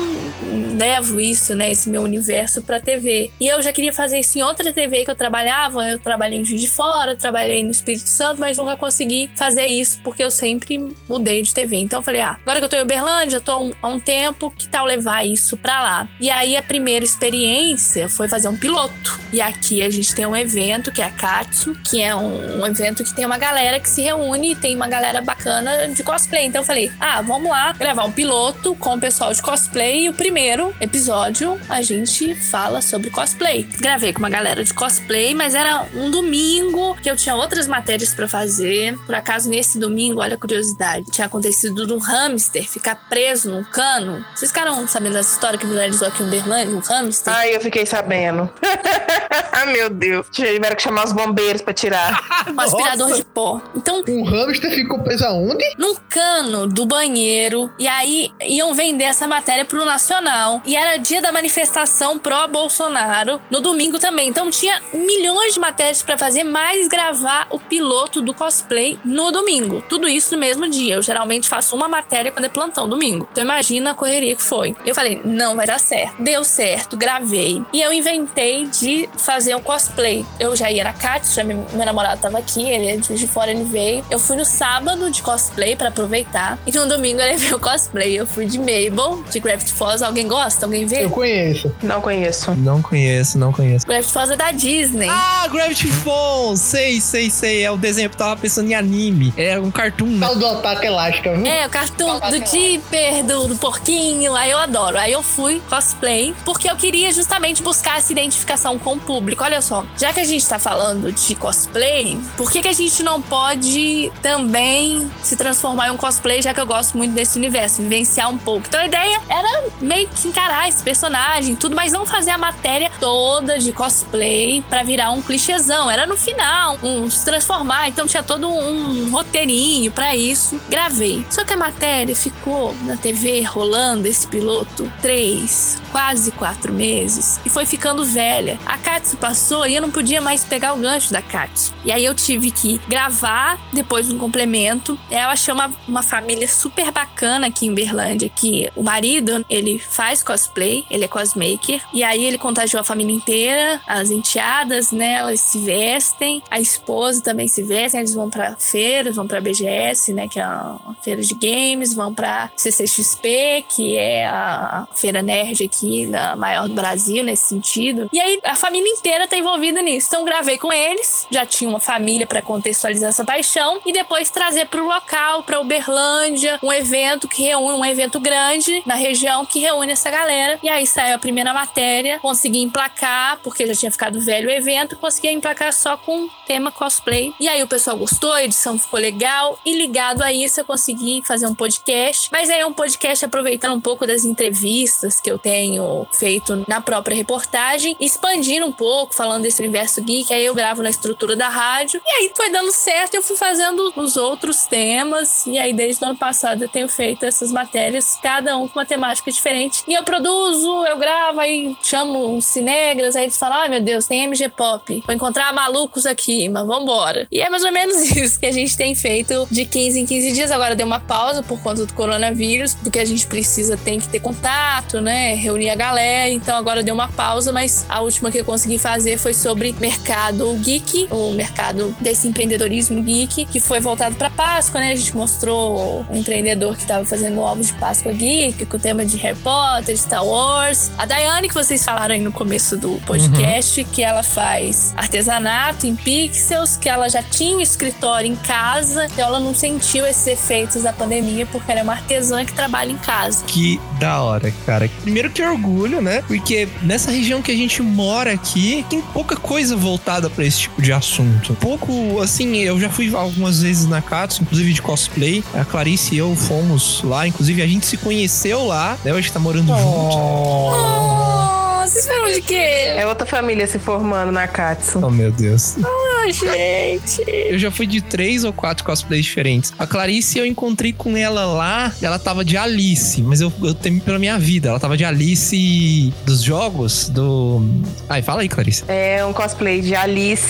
Speaker 5: levo isso, né, esse meu universo pra TV? E eu já queria fazer isso em outra TV que eu trabalhava, eu trabalhei em Juiz de Fora, trabalhei no Espírito Santo, mas nunca consegui fazer isso porque eu sempre mudei de TV. Então eu falei, ah, agora que eu tô em Uberlândia, já tô há um tempo, que tal levar isso pra lá? E aí a primeira experiência foi fazer um piloto. E aqui a gente tem um evento que é a Katsu, que é um, um evento que tem uma galera que se reúne e tem uma galera bacana de cosplay. Então eu falei, ah, vamos lá gravar um piloto com o pessoal de cosplay. E o primeiro episódio a gente fala sobre cosplay. Gravei com uma galera de cosplay, mas era um domingo que eu tinha outras matérias para fazer. Por acaso, nesse domingo, olha a curiosidade, tinha acontecido do hamster ficar preso num cano. Vocês ficaram sabendo dessa história que viralizou aqui em Uberlândia, um hamster?
Speaker 3: Ai, eu fiquei sabendo. ah, meu Deus. Tiveram que chamar os bombeiros pra tirar.
Speaker 5: um aspirador de pó. Então,
Speaker 2: Um hamster ficou preso aonde?
Speaker 5: num cano do banheiro. E aí iam vender essa matéria pro Nacional. E era dia da manifestação pró-Bolsonaro no domingo também. Então tinha milhões de matérias pra fazer, mais gravar o piloto do cosplay no domingo. Tudo isso no mesmo dia. Eu geralmente faço uma matéria quando é plantão domingo. Então imagina a correria que foi. Eu falei, não vai dar certo. Deu certo, gravei. E eu inventei de fazer um cosplay. Eu já ia na já meu, namorado tava aqui, ele é de fora, ele veio. Eu fui no sábado de cosplay pra aproveitar. E no domingo ele veio o cosplay. Eu fui de Mabel, de Gravity Falls. Alguém gosta? Alguém vê?
Speaker 2: Eu conheço.
Speaker 3: Não conheço.
Speaker 4: Não conheço, não conheço.
Speaker 5: Gravity Falls é da Disney.
Speaker 4: Ah, Gravity Falls! Sei, sei, sei. É o desenho que eu tava pensando em anime. É um cartoon, né?
Speaker 2: Tal do ataque elástica, viu?
Speaker 5: É, o cartoon do Dipper, do, do porquinho, aí eu adoro. Aí eu fui cosplay, porque eu queria justamente buscar essa identificação com o público. Olha só, já que a gente tá falando de cosplay, por que, que a gente não pode também se transformar em um cosplay, já que eu gosto muito desse universo, vivenciar um pouco? Então a ideia era meio que encarar esse personagem, tudo, mas não fazer a matéria toda de cosplay pra virar um clichêzão. Era no final, um, se transformar. Então tinha todo um roteirinho pra isso. Gravei. Só que a matéria ficou na TV rolando esse piloto três, quase quatro meses e foi ficando velha. A Katsu passou e eu não podia mais pegar o gancho da Katsu. E aí eu tive que gravar depois um complemento. Eu achei uma, família super bacana aqui em Berlândia, que o marido, ele faz cosplay, ele é cosmaker, e aí ele contagiou a família inteira, as enteadas, né, elas se vestem, a esposa também se veste, eles vão pra feira, vão pra BGS, né, que é uma feira de games, vão pra CCXP, que é a feira nerd aqui, da maior do Brasil nesse sentido. E aí a família inteira tá envolvida nisso. Então gravei com eles, já tinha uma família para contextualizar essa paixão e depois trazer pro local, pra Uberlândia, um evento que reúne, um evento grande na região que reúne essa galera. E aí saiu a primeira matéria, consegui emplacar, porque já tinha ficado velho o evento, consegui emplacar só com tema cosplay. E aí o pessoal gostou, a edição ficou legal e ligado a isso eu consegui fazer um podcast. Mas aí é um podcast aproveitando um pouco das entrevistas que eu tenho feito na própria reportagem, expandindo um pouco, falando desse universo geek. Aí eu gravo na estrutura da rádio. E aí foi dando certo, eu fui fazendo os outros temas. E aí desde o ano passado eu tenho feito essas matérias, cada um com uma temática diferente. E eu produzo, eu gravo, aí chamo uns cinegras, aí eles falam: ai meu Deus, tem MG Pop. Vou encontrar malucos aqui, mas vambora. E é mais ou menos isso que a gente tem feito de 15 em 15 dias. Agora deu uma pausa por conta do coronavírus, porque a gente precisa, tem que ter contato, né? Reunir a galera. Então agora deu uma pausa, mas a última que eu consegui fazer foi sobre mercado geek, o mercado desse empreendedorismo empreendedorismo geek, que foi voltado pra Páscoa, né? A gente mostrou um empreendedor que tava fazendo ovos de Páscoa geek, com o tema de Harry Potter, Star Wars. A Daiane, que vocês falaram aí no começo do podcast, que ela faz artesanato em pixels, que ela já tinha um escritório em casa, então ela não sentiu esses efeitos da pandemia, porque ela é uma artesã que trabalha em casa.
Speaker 4: Que da hora, cara. Primeiro que orgulho, né? Porque nessa região que a gente mora aqui, tem pouca coisa voltada pra esse tipo de assunto. Pouco, assim, eu já fui algumas vezes na Katsu, inclusive de cosplay. A Clarice e eu fomos lá, inclusive a gente se conheceu lá, né? Hoje tá morando junto.
Speaker 5: Oh, vocês viram de quê?
Speaker 3: É outra família se formando na Katsu.
Speaker 4: Oh, meu Deus.
Speaker 5: Oh, gente.
Speaker 4: Eu já fui de três ou quatro cosplays diferentes. A Clarice, eu encontrei com ela lá, ela tava de Alice, mas eu, eu temi pela minha vida. Ela tava de Alice dos jogos, do... Ai, fala aí, Clarice.
Speaker 3: É um cosplay de Alice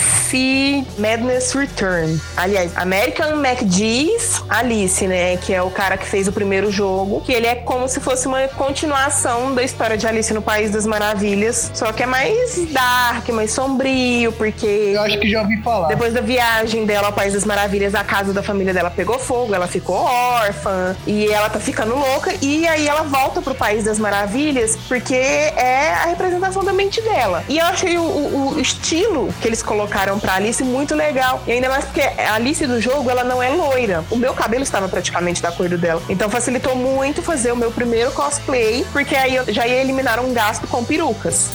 Speaker 3: Madness Return. Aliás, American MacGee's Alice, né? Que é o cara que fez o primeiro jogo. Que ele é como se fosse uma continuação da história de Alice no País das Maravilhas. Só que é mais dark, mais sombrio, porque.
Speaker 2: Eu acho que já ouvi falar.
Speaker 3: Depois da viagem dela ao País das Maravilhas, a casa da família dela pegou fogo, ela ficou órfã e ela tá ficando louca. E aí ela volta pro País das Maravilhas porque é a representação da mente dela. E eu achei o, o- o estilo que eles colocaram pra Alice muito legal. E ainda mais porque a Alice do jogo, ela não é loira. O meu cabelo estava praticamente da cor do dela. Então facilitou muito fazer o meu primeiro cosplay, porque aí eu já ia eliminar um gasto com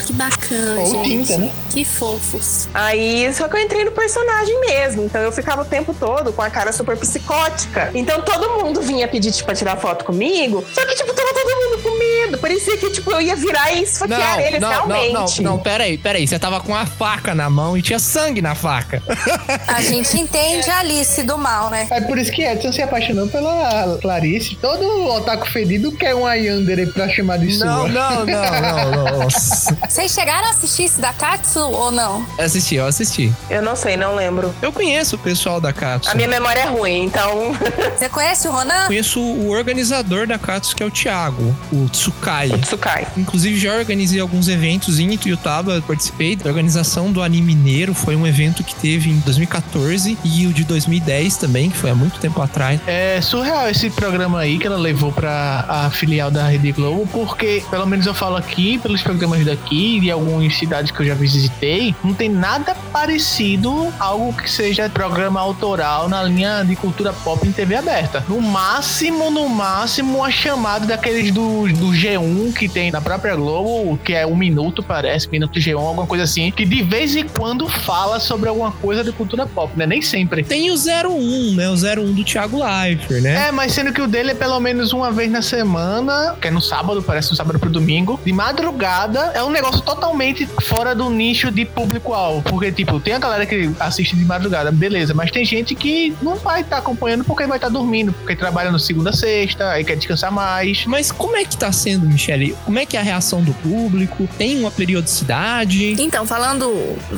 Speaker 5: Que bacana,
Speaker 3: Ou
Speaker 5: gente.
Speaker 3: tinta, né?
Speaker 5: Que fofos.
Speaker 3: Aí, só que eu entrei no personagem mesmo. Então eu ficava o tempo todo com a cara super psicótica. Então todo mundo vinha pedir, tipo, pra tirar foto comigo. Só que, tipo, tava todo mundo com medo. Parecia que, tipo, eu ia virar e esfaquear eles
Speaker 4: não,
Speaker 3: realmente.
Speaker 4: não, não, não, peraí, peraí. Você tava com a faca na mão e tinha sangue na faca.
Speaker 13: A gente entende a Alice do mal, né?
Speaker 2: É por isso que Edson se apaixonou pela Clarice. Todo otaku fedido quer um Yandere pra chamar de sua.
Speaker 4: Não, não, não, não, não. Nossa.
Speaker 13: Vocês chegaram a assistir esse da Katsu ou não?
Speaker 4: Assisti, eu assisti.
Speaker 3: Eu não sei, não lembro.
Speaker 4: Eu conheço o pessoal da Katsu.
Speaker 3: A minha memória é ruim, então.
Speaker 13: Você conhece o Ronan?
Speaker 4: Conheço o organizador da Katsu, que é o Thiago, o Tsukai. O
Speaker 3: Tsukai.
Speaker 4: Inclusive, já organizei alguns eventos em Ituiutaba, participei da organização do Anime Mineiro, foi um evento que teve em 2014 e o de 2010 também, que foi há muito tempo atrás.
Speaker 2: É surreal esse programa aí que ela levou pra a filial da Rede Globo, porque, pelo menos eu falo aqui, pelos programas daqui, de algumas cidades que eu já visitei, não tem nada parecido algo que seja programa autoral na linha de cultura pop em TV aberta. No máximo, no máximo, uma chamada daqueles do, do G1 que tem na própria Globo, que é um minuto, parece, minuto G1, alguma coisa assim, que de vez em quando fala sobre alguma coisa de cultura pop, né? Nem sempre.
Speaker 4: Tem o 01, né? O 01 do Thiago Leifert, né?
Speaker 2: É, mas sendo que o dele é pelo menos uma vez na semana, que é no sábado, parece no sábado pro domingo, de madrugada, é um negócio totalmente fora do nicho de público-alvo. Porque, tipo, tem a galera que assiste de madrugada, beleza, mas tem gente que não vai estar acompanhando porque vai estar dormindo, porque trabalha no segunda a sexta, aí quer descansar mais.
Speaker 4: Mas como é que tá sendo, Michele? Como é que é a reação do público? Tem uma periodicidade?
Speaker 5: Então, falando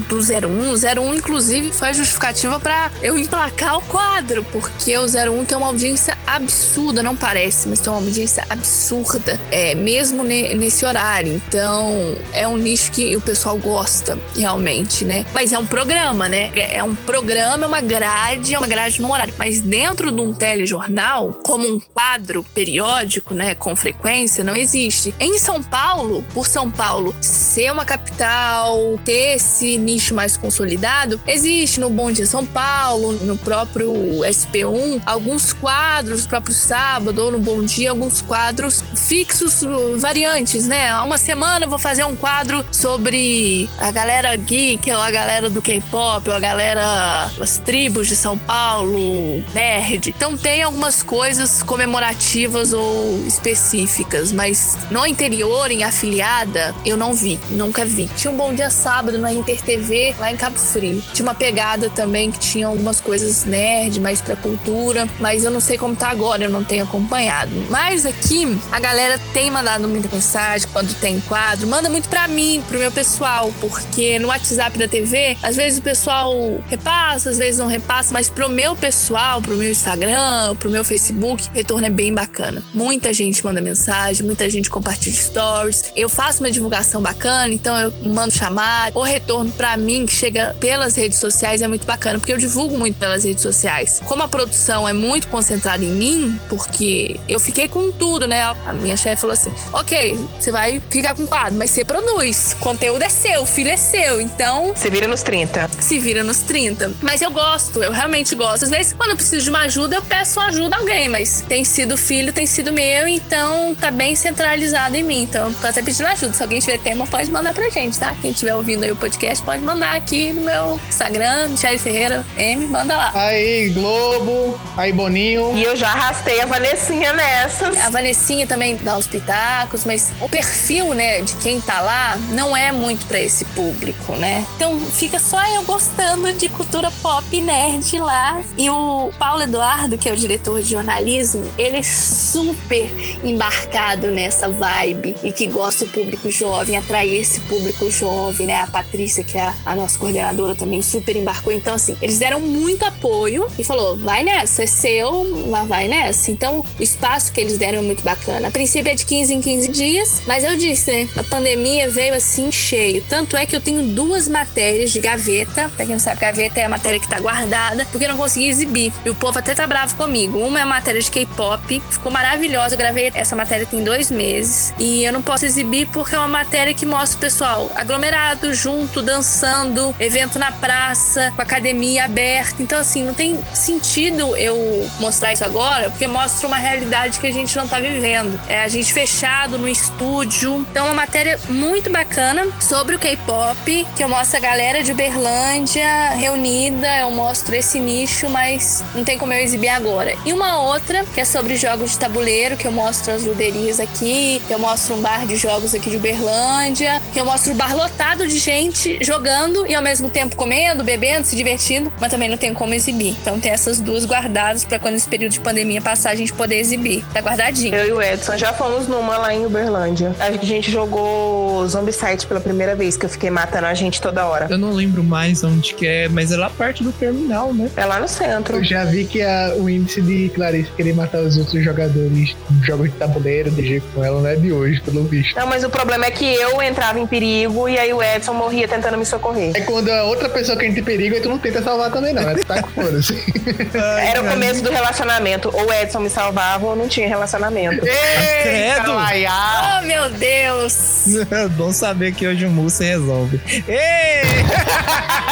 Speaker 5: do 01, o 01 inclusive foi a justificativa pra eu emplacar o quadro, porque o 01 tem uma audiência absurda, não parece, mas tem uma audiência absurda, é, mesmo ne- nesse horário. Então, é um nicho que o pessoal gosta realmente, né? Mas é um programa, né? É um programa, é uma grade, é uma grade no horário. Mas dentro de um telejornal, como um quadro periódico, né, com frequência, não existe. Em São Paulo, por São Paulo ser uma capital, ter esse nicho mais consolidado, existe no Bom Dia São Paulo, no próprio SP1, alguns quadros, no próprio sábado ou no Bom Dia, alguns quadros fixos, variantes, né? Uma semana eu vou fazer um quadro sobre a galera geek, ou a galera do K-pop, ou a galera das tribos de São Paulo, nerd. Então tem algumas coisas comemorativas ou específicas, mas no interior, em afiliada, eu não vi, nunca vi. Tinha um Bom Dia Sábado na Inter TV, lá em Cabo Frio. Tinha uma pegada também que tinha algumas coisas nerd, mais pra cultura, mas eu não sei como tá agora, eu não tenho acompanhado. Mas aqui, a galera tem mandado muita mensagem quando tem quadro, manda muito pra mim, pro meu pessoal, porque no WhatsApp da TV, às vezes o pessoal repassa, às vezes não repassa, mas pro meu pessoal, pro meu Instagram, pro meu Facebook, o retorno é bem bacana. Muita gente manda mensagem, muita gente compartilha stories. Eu faço uma divulgação bacana, então eu mando chamar. O retorno pra mim que chega pelas redes sociais é muito bacana, porque eu divulgo muito pelas redes sociais. Como a produção é muito concentrada em mim, porque eu fiquei com tudo, né? A minha chefe falou assim: ok, você vai ficar com quadro, mas você produz. Conteúdo é seu, o filho é seu. Então.
Speaker 3: Se vira nos 30.
Speaker 5: Se vira nos 30. Mas eu gosto, eu realmente gosto. Às vezes, quando eu preciso de uma ajuda, eu peço ajuda a alguém, mas tem sido filho, tem sido meu, então tá bem centralizado em mim. Então, tô até pedindo ajuda. Se alguém tiver tema, pode mandar pra gente, tá? Quem estiver ouvindo aí o podcast, pode mandar aqui no meu Instagram, Michelle Ferreira M, manda lá.
Speaker 2: Aí, Globo, aí, Boninho.
Speaker 3: E eu já arrastei a Vanessinha nessas.
Speaker 5: A Vanessinha também dá os pitacos, mas o perfil, né, de quem tá lá não é muito pra esse público, né? Então fica só eu gostando de cultura pop nerd lá. E o Paulo Eduardo, que é o diretor de jornalismo, ele é super embarcado nessa vibe e que gosta do público jovem, atrair esse público jovem, né? A Patrícia, que é a nossa coordenadora, também super embarcou. Então, assim, eles deram muito apoio e falou: vai nessa, é seu, mas vai nessa. Então, o espaço que eles deram é muito bacana. A princípio é de 15 em 15 dias, mas eu disse, né? A pandemia veio assim cheio. Tanto é que eu tenho duas matérias de gaveta. Pra quem não sabe, gaveta é a matéria que tá guardada, porque eu não consegui exibir. E o povo até tá bravo comigo. Uma é a matéria de K-pop, ficou maravilhosa. Eu gravei essa matéria tem dois meses. E eu não posso exibir porque é uma matéria que mostra o pessoal aglomerado, junto, dançando, evento na praça, com academia aberta. Então, assim, não tem sentido eu mostrar isso agora, porque mostra uma realidade que a gente não tá vivendo. É a gente fechado no estúdio. Então, é uma matéria muito bacana sobre o K-pop, que eu mostro a galera de Uberlândia reunida. Eu mostro esse nicho, mas não tem como eu exibir agora. E uma outra, que é sobre jogos de tabuleiro, que eu mostro as luderias aqui, eu mostro um bar de jogos aqui de Uberlândia, que eu mostro o bar lotado de gente jogando e ao mesmo tempo comendo, bebendo, se divertindo, mas também não tem como exibir. Então tem essas duas guardadas para quando esse período de pandemia passar a gente poder exibir. Tá guardadinho.
Speaker 3: Eu e o Edson já fomos numa lá em Uberlândia. A gente jogou Zombicide pela primeira vez, que eu fiquei matando a gente toda hora.
Speaker 4: Eu não lembro mais onde que é, mas é lá perto do terminal, né?
Speaker 3: É lá no centro.
Speaker 2: Eu já vi que a, o índice de Clarice querer matar os outros jogadores em jogos de tabuleiro, de jeito com ela, não é de hoje, pelo visto.
Speaker 3: Não, mas o problema é que eu entrava em perigo e aí o Edson morria tentando me socorrer.
Speaker 2: É quando a outra pessoa que entra em perigo, aí tu não tenta salvar também, não. É tá com foda-se.
Speaker 3: Era o começo do relacionamento. Ou o Edson me salvava ou não tinha relacionamento.
Speaker 4: Credo!
Speaker 5: Oh, meu Deus!
Speaker 4: Bom saber que hoje o Mu se resolve. Ei!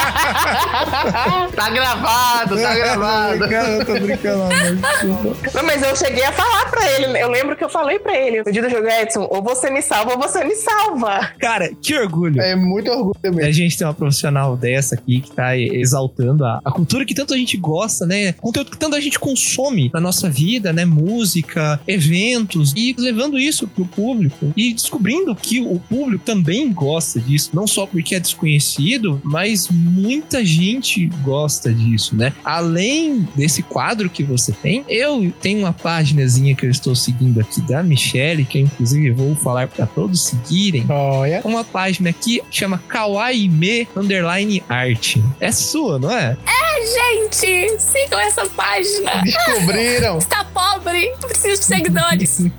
Speaker 2: tá gravado, tá gravado.
Speaker 4: Eu tô brincando, amor.
Speaker 3: Não, mas eu cheguei a falar pra ele. Eu lembro que eu falei pra ele. No dia do jogo, Edson, ou você me salva ou você me salva.
Speaker 4: Cara, que orgulho.
Speaker 2: É muito orgulho
Speaker 4: A
Speaker 2: mesmo.
Speaker 4: gente tem uma profissional dessa aqui que tá exaltando a, a cultura que tanto a gente gosta, né? Conteúdo que tanto a gente consome na nossa vida, né? Música, eventos e levando isso pro público e descobrindo que o público também gosta disso, não só porque é desconhecido, mas muita gente gosta disso, né? Além desse quadro que você tem, eu tenho uma páginazinha que eu estou seguindo aqui da Michelle, que eu inclusive vou falar para todos seguirem.
Speaker 2: Olha.
Speaker 4: Uma página aqui chama Kawaii Underline Art. É sua, não é?
Speaker 5: É, gente! Sigam essa página!
Speaker 2: Descobriram!
Speaker 5: Está pobre! Preciso de seguidores!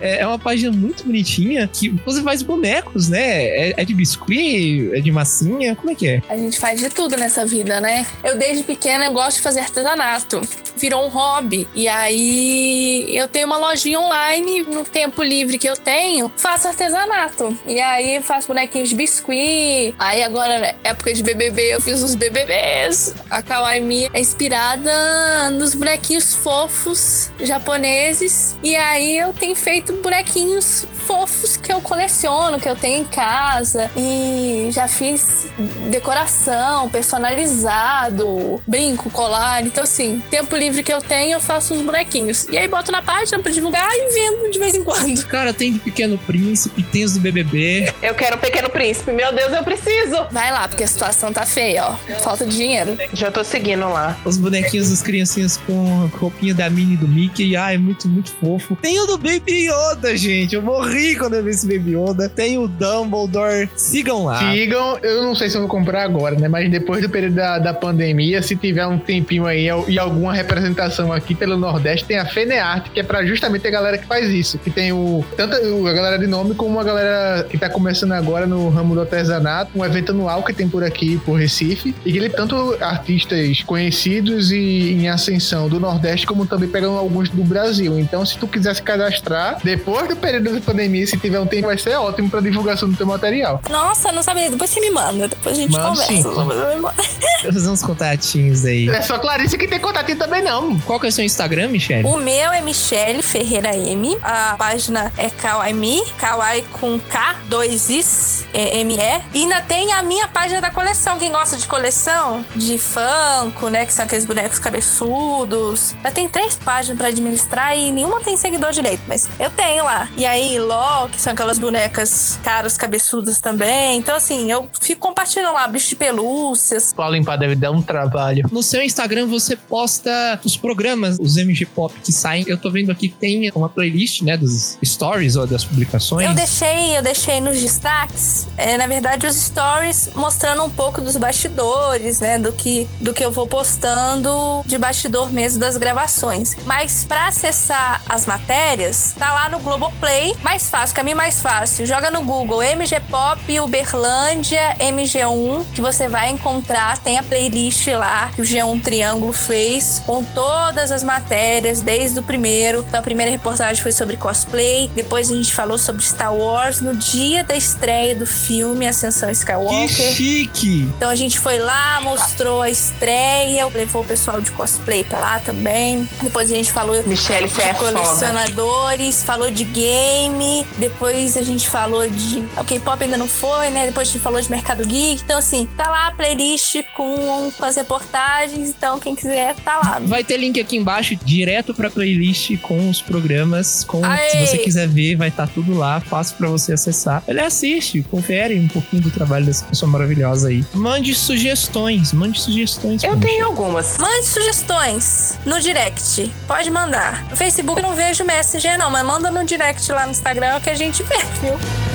Speaker 4: É é uma página muito bonitinha que você faz bonecos, né? É, é de biscuit, é de massinha, como é que é?
Speaker 5: A gente faz de tudo nessa vida, né? Eu desde pequena eu gosto de fazer artesanato. Virou um hobby. E aí eu tenho uma lojinha online no tempo livre que eu tenho, faço artesanato. E aí faço bonequinhos de biscuit. Aí agora, né, época de BBB, eu fiz os BBBs. A Kawaii é inspirada nos bonequinhos fofos japoneses. E aí eu tenho feito bonequinhos fofos que eu coleciono, que eu tenho em casa. E já fiz decoração, personalizado, brinco, colar. Então, assim, tempo livre que eu tenho, eu faço os bonequinhos. E aí boto na página pra divulgar e vendo de vez em quando.
Speaker 4: Cara, tem de Pequeno Príncipe, tem os do BBB.
Speaker 3: Eu quero um pequeno príncipe. Meu Deus, eu preciso.
Speaker 5: Vai lá, porque a situação tá feia, ó. Falta de dinheiro.
Speaker 3: Já tô seguindo lá.
Speaker 4: Os bonequinhos das criancinhas com a roupinha da Minnie e do Mickey. Ai, muito, muito fofo. Tem o do Baby Yoda, gente. Eu morri quando eu vi esse Baby Yoda. Tem o Dumbledore. Sigam lá.
Speaker 2: Sigam, eu não sei se eu vou comprar agora, né? Mas depois do período da, da pandemia, se tiver um tempinho aí e alguma representação aqui pelo Nordeste, tem a Fenearte, que é pra justamente a galera que faz isso. Que tem o tanto a galera de nome como a galera que tá começando agora no ramo do artesanato, um evento anual que tem por aqui, por Recife, e que ele tanto artistas conhecidos e em ascensão do Nordeste, como também pegam alguns do Brasil. Então, se tu quiser se cadastrar, depois do período da pandemia, se tiver um tempo, vai ser ótimo pra divulgação do teu material.
Speaker 5: Nossa, não sabia. Depois você me manda. Depois a gente
Speaker 2: Mando
Speaker 5: conversa.
Speaker 2: sim.
Speaker 4: Fazer uns contatinhos aí.
Speaker 2: É só Clarice que tem contatinho também, não.
Speaker 4: Qual que é o seu Instagram, Michelle?
Speaker 5: O meu é Michele Ferreira M. A página é Kawaii Me. Kawaii com K, dois Is, é, M-E. E ainda tem a minha página da coleção. Quem gosta de coleção, de Funko, né? Que são aqueles bonecos cabeçudos. Já tem três páginas pra administrar e nenhuma tem seguidor direito. Mas eu tenho lá. E aí, LOL, que são aquelas bonecas caras, cabeçudas também. Então, assim, eu fico compartilhando lá bicho de pelúcias.
Speaker 2: Pra limpar deve dar um trabalho.
Speaker 4: No seu Instagram você posta os programas, os MG Pop que saem. Eu tô vendo aqui que tem uma playlist, né, dos stories ou das publicações.
Speaker 5: Eu deixei, eu deixei nos destaques, é, na verdade, os stories mostrando um pouco dos bastidores, né? Do que, do que eu vou postando de bastidor mesmo das gravações. Mas pra acessar as matérias, tá lá no Globoplay. Mais fácil, caminho mais fácil. Joga no Google MG Pop Uberlândia MG1, que você vai encontrar. Tem a playlist lá que o G1 Triângulo fez com todas as matérias, desde o primeiro. Então, a primeira reportagem foi sobre cosplay. Depois a gente falou sobre Star Wars no dia da estreia do filme Ascensão
Speaker 4: Que
Speaker 5: Skywalker.
Speaker 4: chique!
Speaker 5: Então a gente foi lá, mostrou a estreia, levou o pessoal de cosplay pra lá também. Depois a gente falou
Speaker 3: Michelle,
Speaker 5: de
Speaker 3: é
Speaker 5: colecionadores, falou de game. Depois a gente falou de. O K-pop ainda não foi, né? Depois a gente falou de Mercado Geek. Então, assim, tá lá a playlist com, com as reportagens. Então, quem quiser, tá lá.
Speaker 4: Vai ter link aqui embaixo, direto pra playlist com os programas. Com,
Speaker 5: Aê!
Speaker 4: se você quiser ver, vai estar tudo lá, fácil pra você acessar. Ele assiste, confere um pouquinho do trabalho dessa pessoa maravilhosa aí. Mande sugestões, mande sugestões.
Speaker 3: Eu tenho algumas.
Speaker 5: Mande sugestões no direct. Pode mandar. No Facebook eu não vejo Messenger, não, mas manda no direct lá no Instagram que a gente vê, viu?
Speaker 4: show.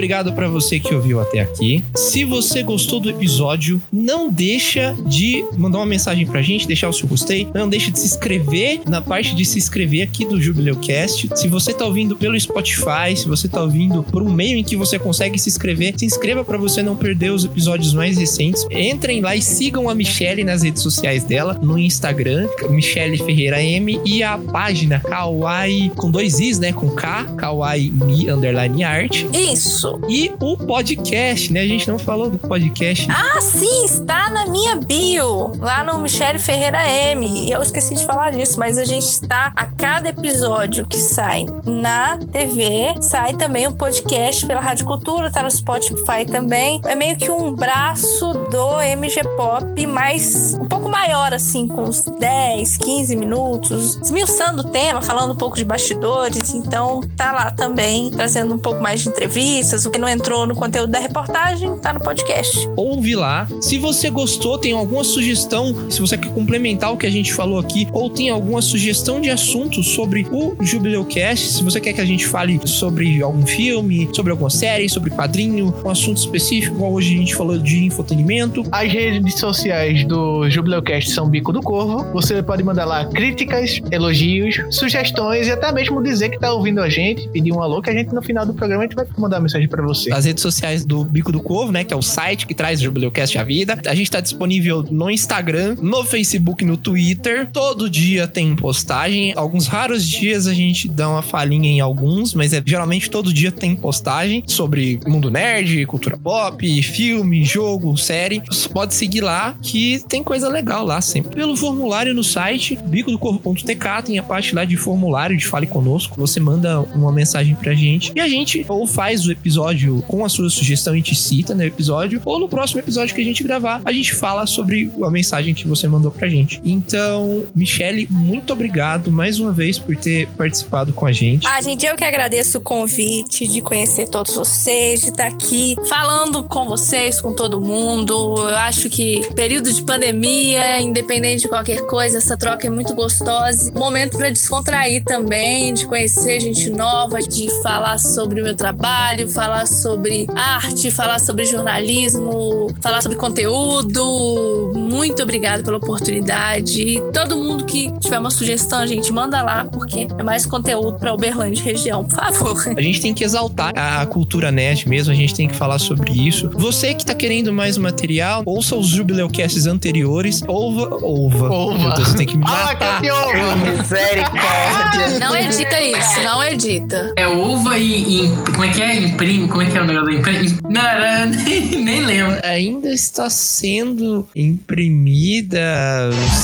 Speaker 4: Obrigado pra você que ouviu até aqui. Se você gostou do episódio, não deixa de mandar uma mensagem pra gente, deixar o seu gostei. Não deixa de se inscrever na parte de se inscrever aqui do Jubileucast. Se você tá ouvindo pelo Spotify, se você tá ouvindo por um meio em que você consegue se inscrever, se inscreva pra você não perder os episódios mais recentes. Entrem lá e sigam a Michelle nas redes sociais dela, no Instagram, Michelle Ferreira M, e a página Kawaii com dois Is, né? Com K, Kawaii Mi Underline Art.
Speaker 5: Isso.
Speaker 4: E o podcast, né? A gente não falou do podcast.
Speaker 5: Ah, sim, está na minha bio, lá no Michele Ferreira M. E eu esqueci de falar disso, mas a gente está a cada episódio que sai na TV, sai também um podcast pela Rádio Cultura, tá no Spotify também. É meio que um braço do MG Pop, mas um pouco maior, assim, com uns 10, 15 minutos, esmiuçando o tema, falando um pouco de bastidores. Então, tá lá também, trazendo um pouco mais de entrevistas. O que não entrou no conteúdo da reportagem, tá no podcast.
Speaker 4: Ouve lá. Se você gostou, tem alguma sugestão, se você quer complementar o que a gente falou aqui, ou tem alguma sugestão de assunto sobre o Jubileucast, se você quer que a gente fale sobre algum filme, sobre alguma série, sobre quadrinho, um assunto específico, igual hoje a gente falou de infotenimento.
Speaker 2: As redes sociais do Jubileucast são Bico do Corvo. Você pode mandar lá críticas, elogios, sugestões e até mesmo dizer que tá ouvindo a gente, pedir um alô, que a gente no final do programa a gente vai mandar uma mensagem pra você.
Speaker 4: As redes sociais do Bico do Corvo, né? Que é o site que traz o Jubileucast à vida. A gente tá disponível no Instagram, no Facebook, no Twitter. Todo dia tem postagem. Alguns raros dias a gente dá uma falhinha em alguns, mas é geralmente todo dia tem postagem sobre mundo nerd, cultura pop, filme, jogo, série. Você pode seguir lá que tem coisa legal lá sempre. Pelo formulário no site, bicodocorvo.tk, tem a parte lá de formulário de Fale Conosco. Você manda uma mensagem pra gente e a gente ou faz o episódio episódio com a sua sugestão, a gente cita no episódio, ou no próximo episódio que a gente gravar, a gente fala sobre a mensagem que você mandou pra gente. Então, Michele, muito obrigado mais uma vez por ter participado com a gente.
Speaker 5: Ah, gente, eu que agradeço o convite de conhecer todos vocês, de estar aqui falando com vocês, com todo mundo. Eu acho que período de pandemia, independente de qualquer coisa, essa troca é muito gostosa. Momento para descontrair também, de conhecer gente nova, de falar sobre o meu trabalho, falar sobre arte, falar sobre jornalismo, falar sobre conteúdo. Muito obrigado pela oportunidade. E todo mundo que tiver uma sugestão, gente, manda lá, porque é mais conteúdo para Uberlândia região, por favor.
Speaker 4: A gente tem que exaltar a cultura nerd mesmo, a gente tem que falar sobre isso. Você que tá querendo mais material, ouça os Jubileucasts anteriores. Ova, ova.
Speaker 2: Ova.
Speaker 4: Meu Deus, você tem que me
Speaker 2: Fala,
Speaker 4: matar.
Speaker 2: que ova.
Speaker 3: Misericórdia.
Speaker 5: Não edita isso, não edita.
Speaker 6: É uva e, e- Como é que é? Como é que é o negócio da imprime? Não, era- nem, nem lembro.
Speaker 4: Ainda está sendo imprimida.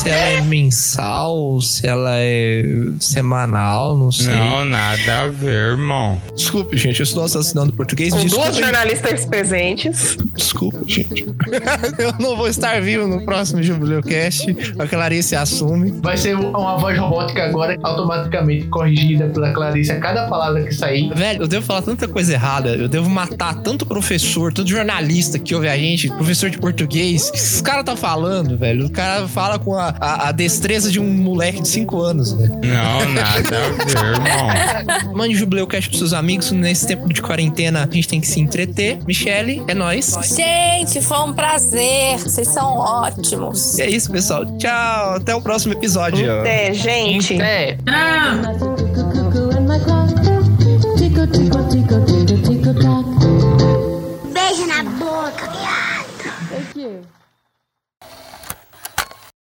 Speaker 4: Se ela é mensal, se ela é semanal, não sei.
Speaker 14: Não, nada a ver, irmão.
Speaker 4: Desculpe, gente, eu estou assassinando português.
Speaker 3: Com
Speaker 4: Desculpe,
Speaker 3: duas jornalistas presentes.
Speaker 4: desculpa, gente. eu não vou estar vivo no próximo Jubileucast. A Clarice assume.
Speaker 2: Vai ser uma voz robótica agora, automaticamente corrigida pela Clarice a cada palavra que sair.
Speaker 4: Velho, eu devo falar tanta coisa errada. Eu devo matar tanto professor, tanto jornalista que ouve a gente, professor de português. O que Esse cara tá falando, velho. O cara fala com a, a- a destreza de um moleque de 5 anos, velho.
Speaker 14: Não, nada a ver, irmão.
Speaker 4: Mande Jubileucast pros seus amigos. Nesse tempo de quarentena, a gente tem que se entreter. Michele, é nóis.
Speaker 5: Gente, foi um prazer. Vocês são ótimos.
Speaker 4: E é isso, pessoal. Tchau. Até o próximo episódio.
Speaker 3: É, gente.
Speaker 2: É.
Speaker 6: Ah!
Speaker 15: Tickle, tickle, tickle, tickle, tickle. you.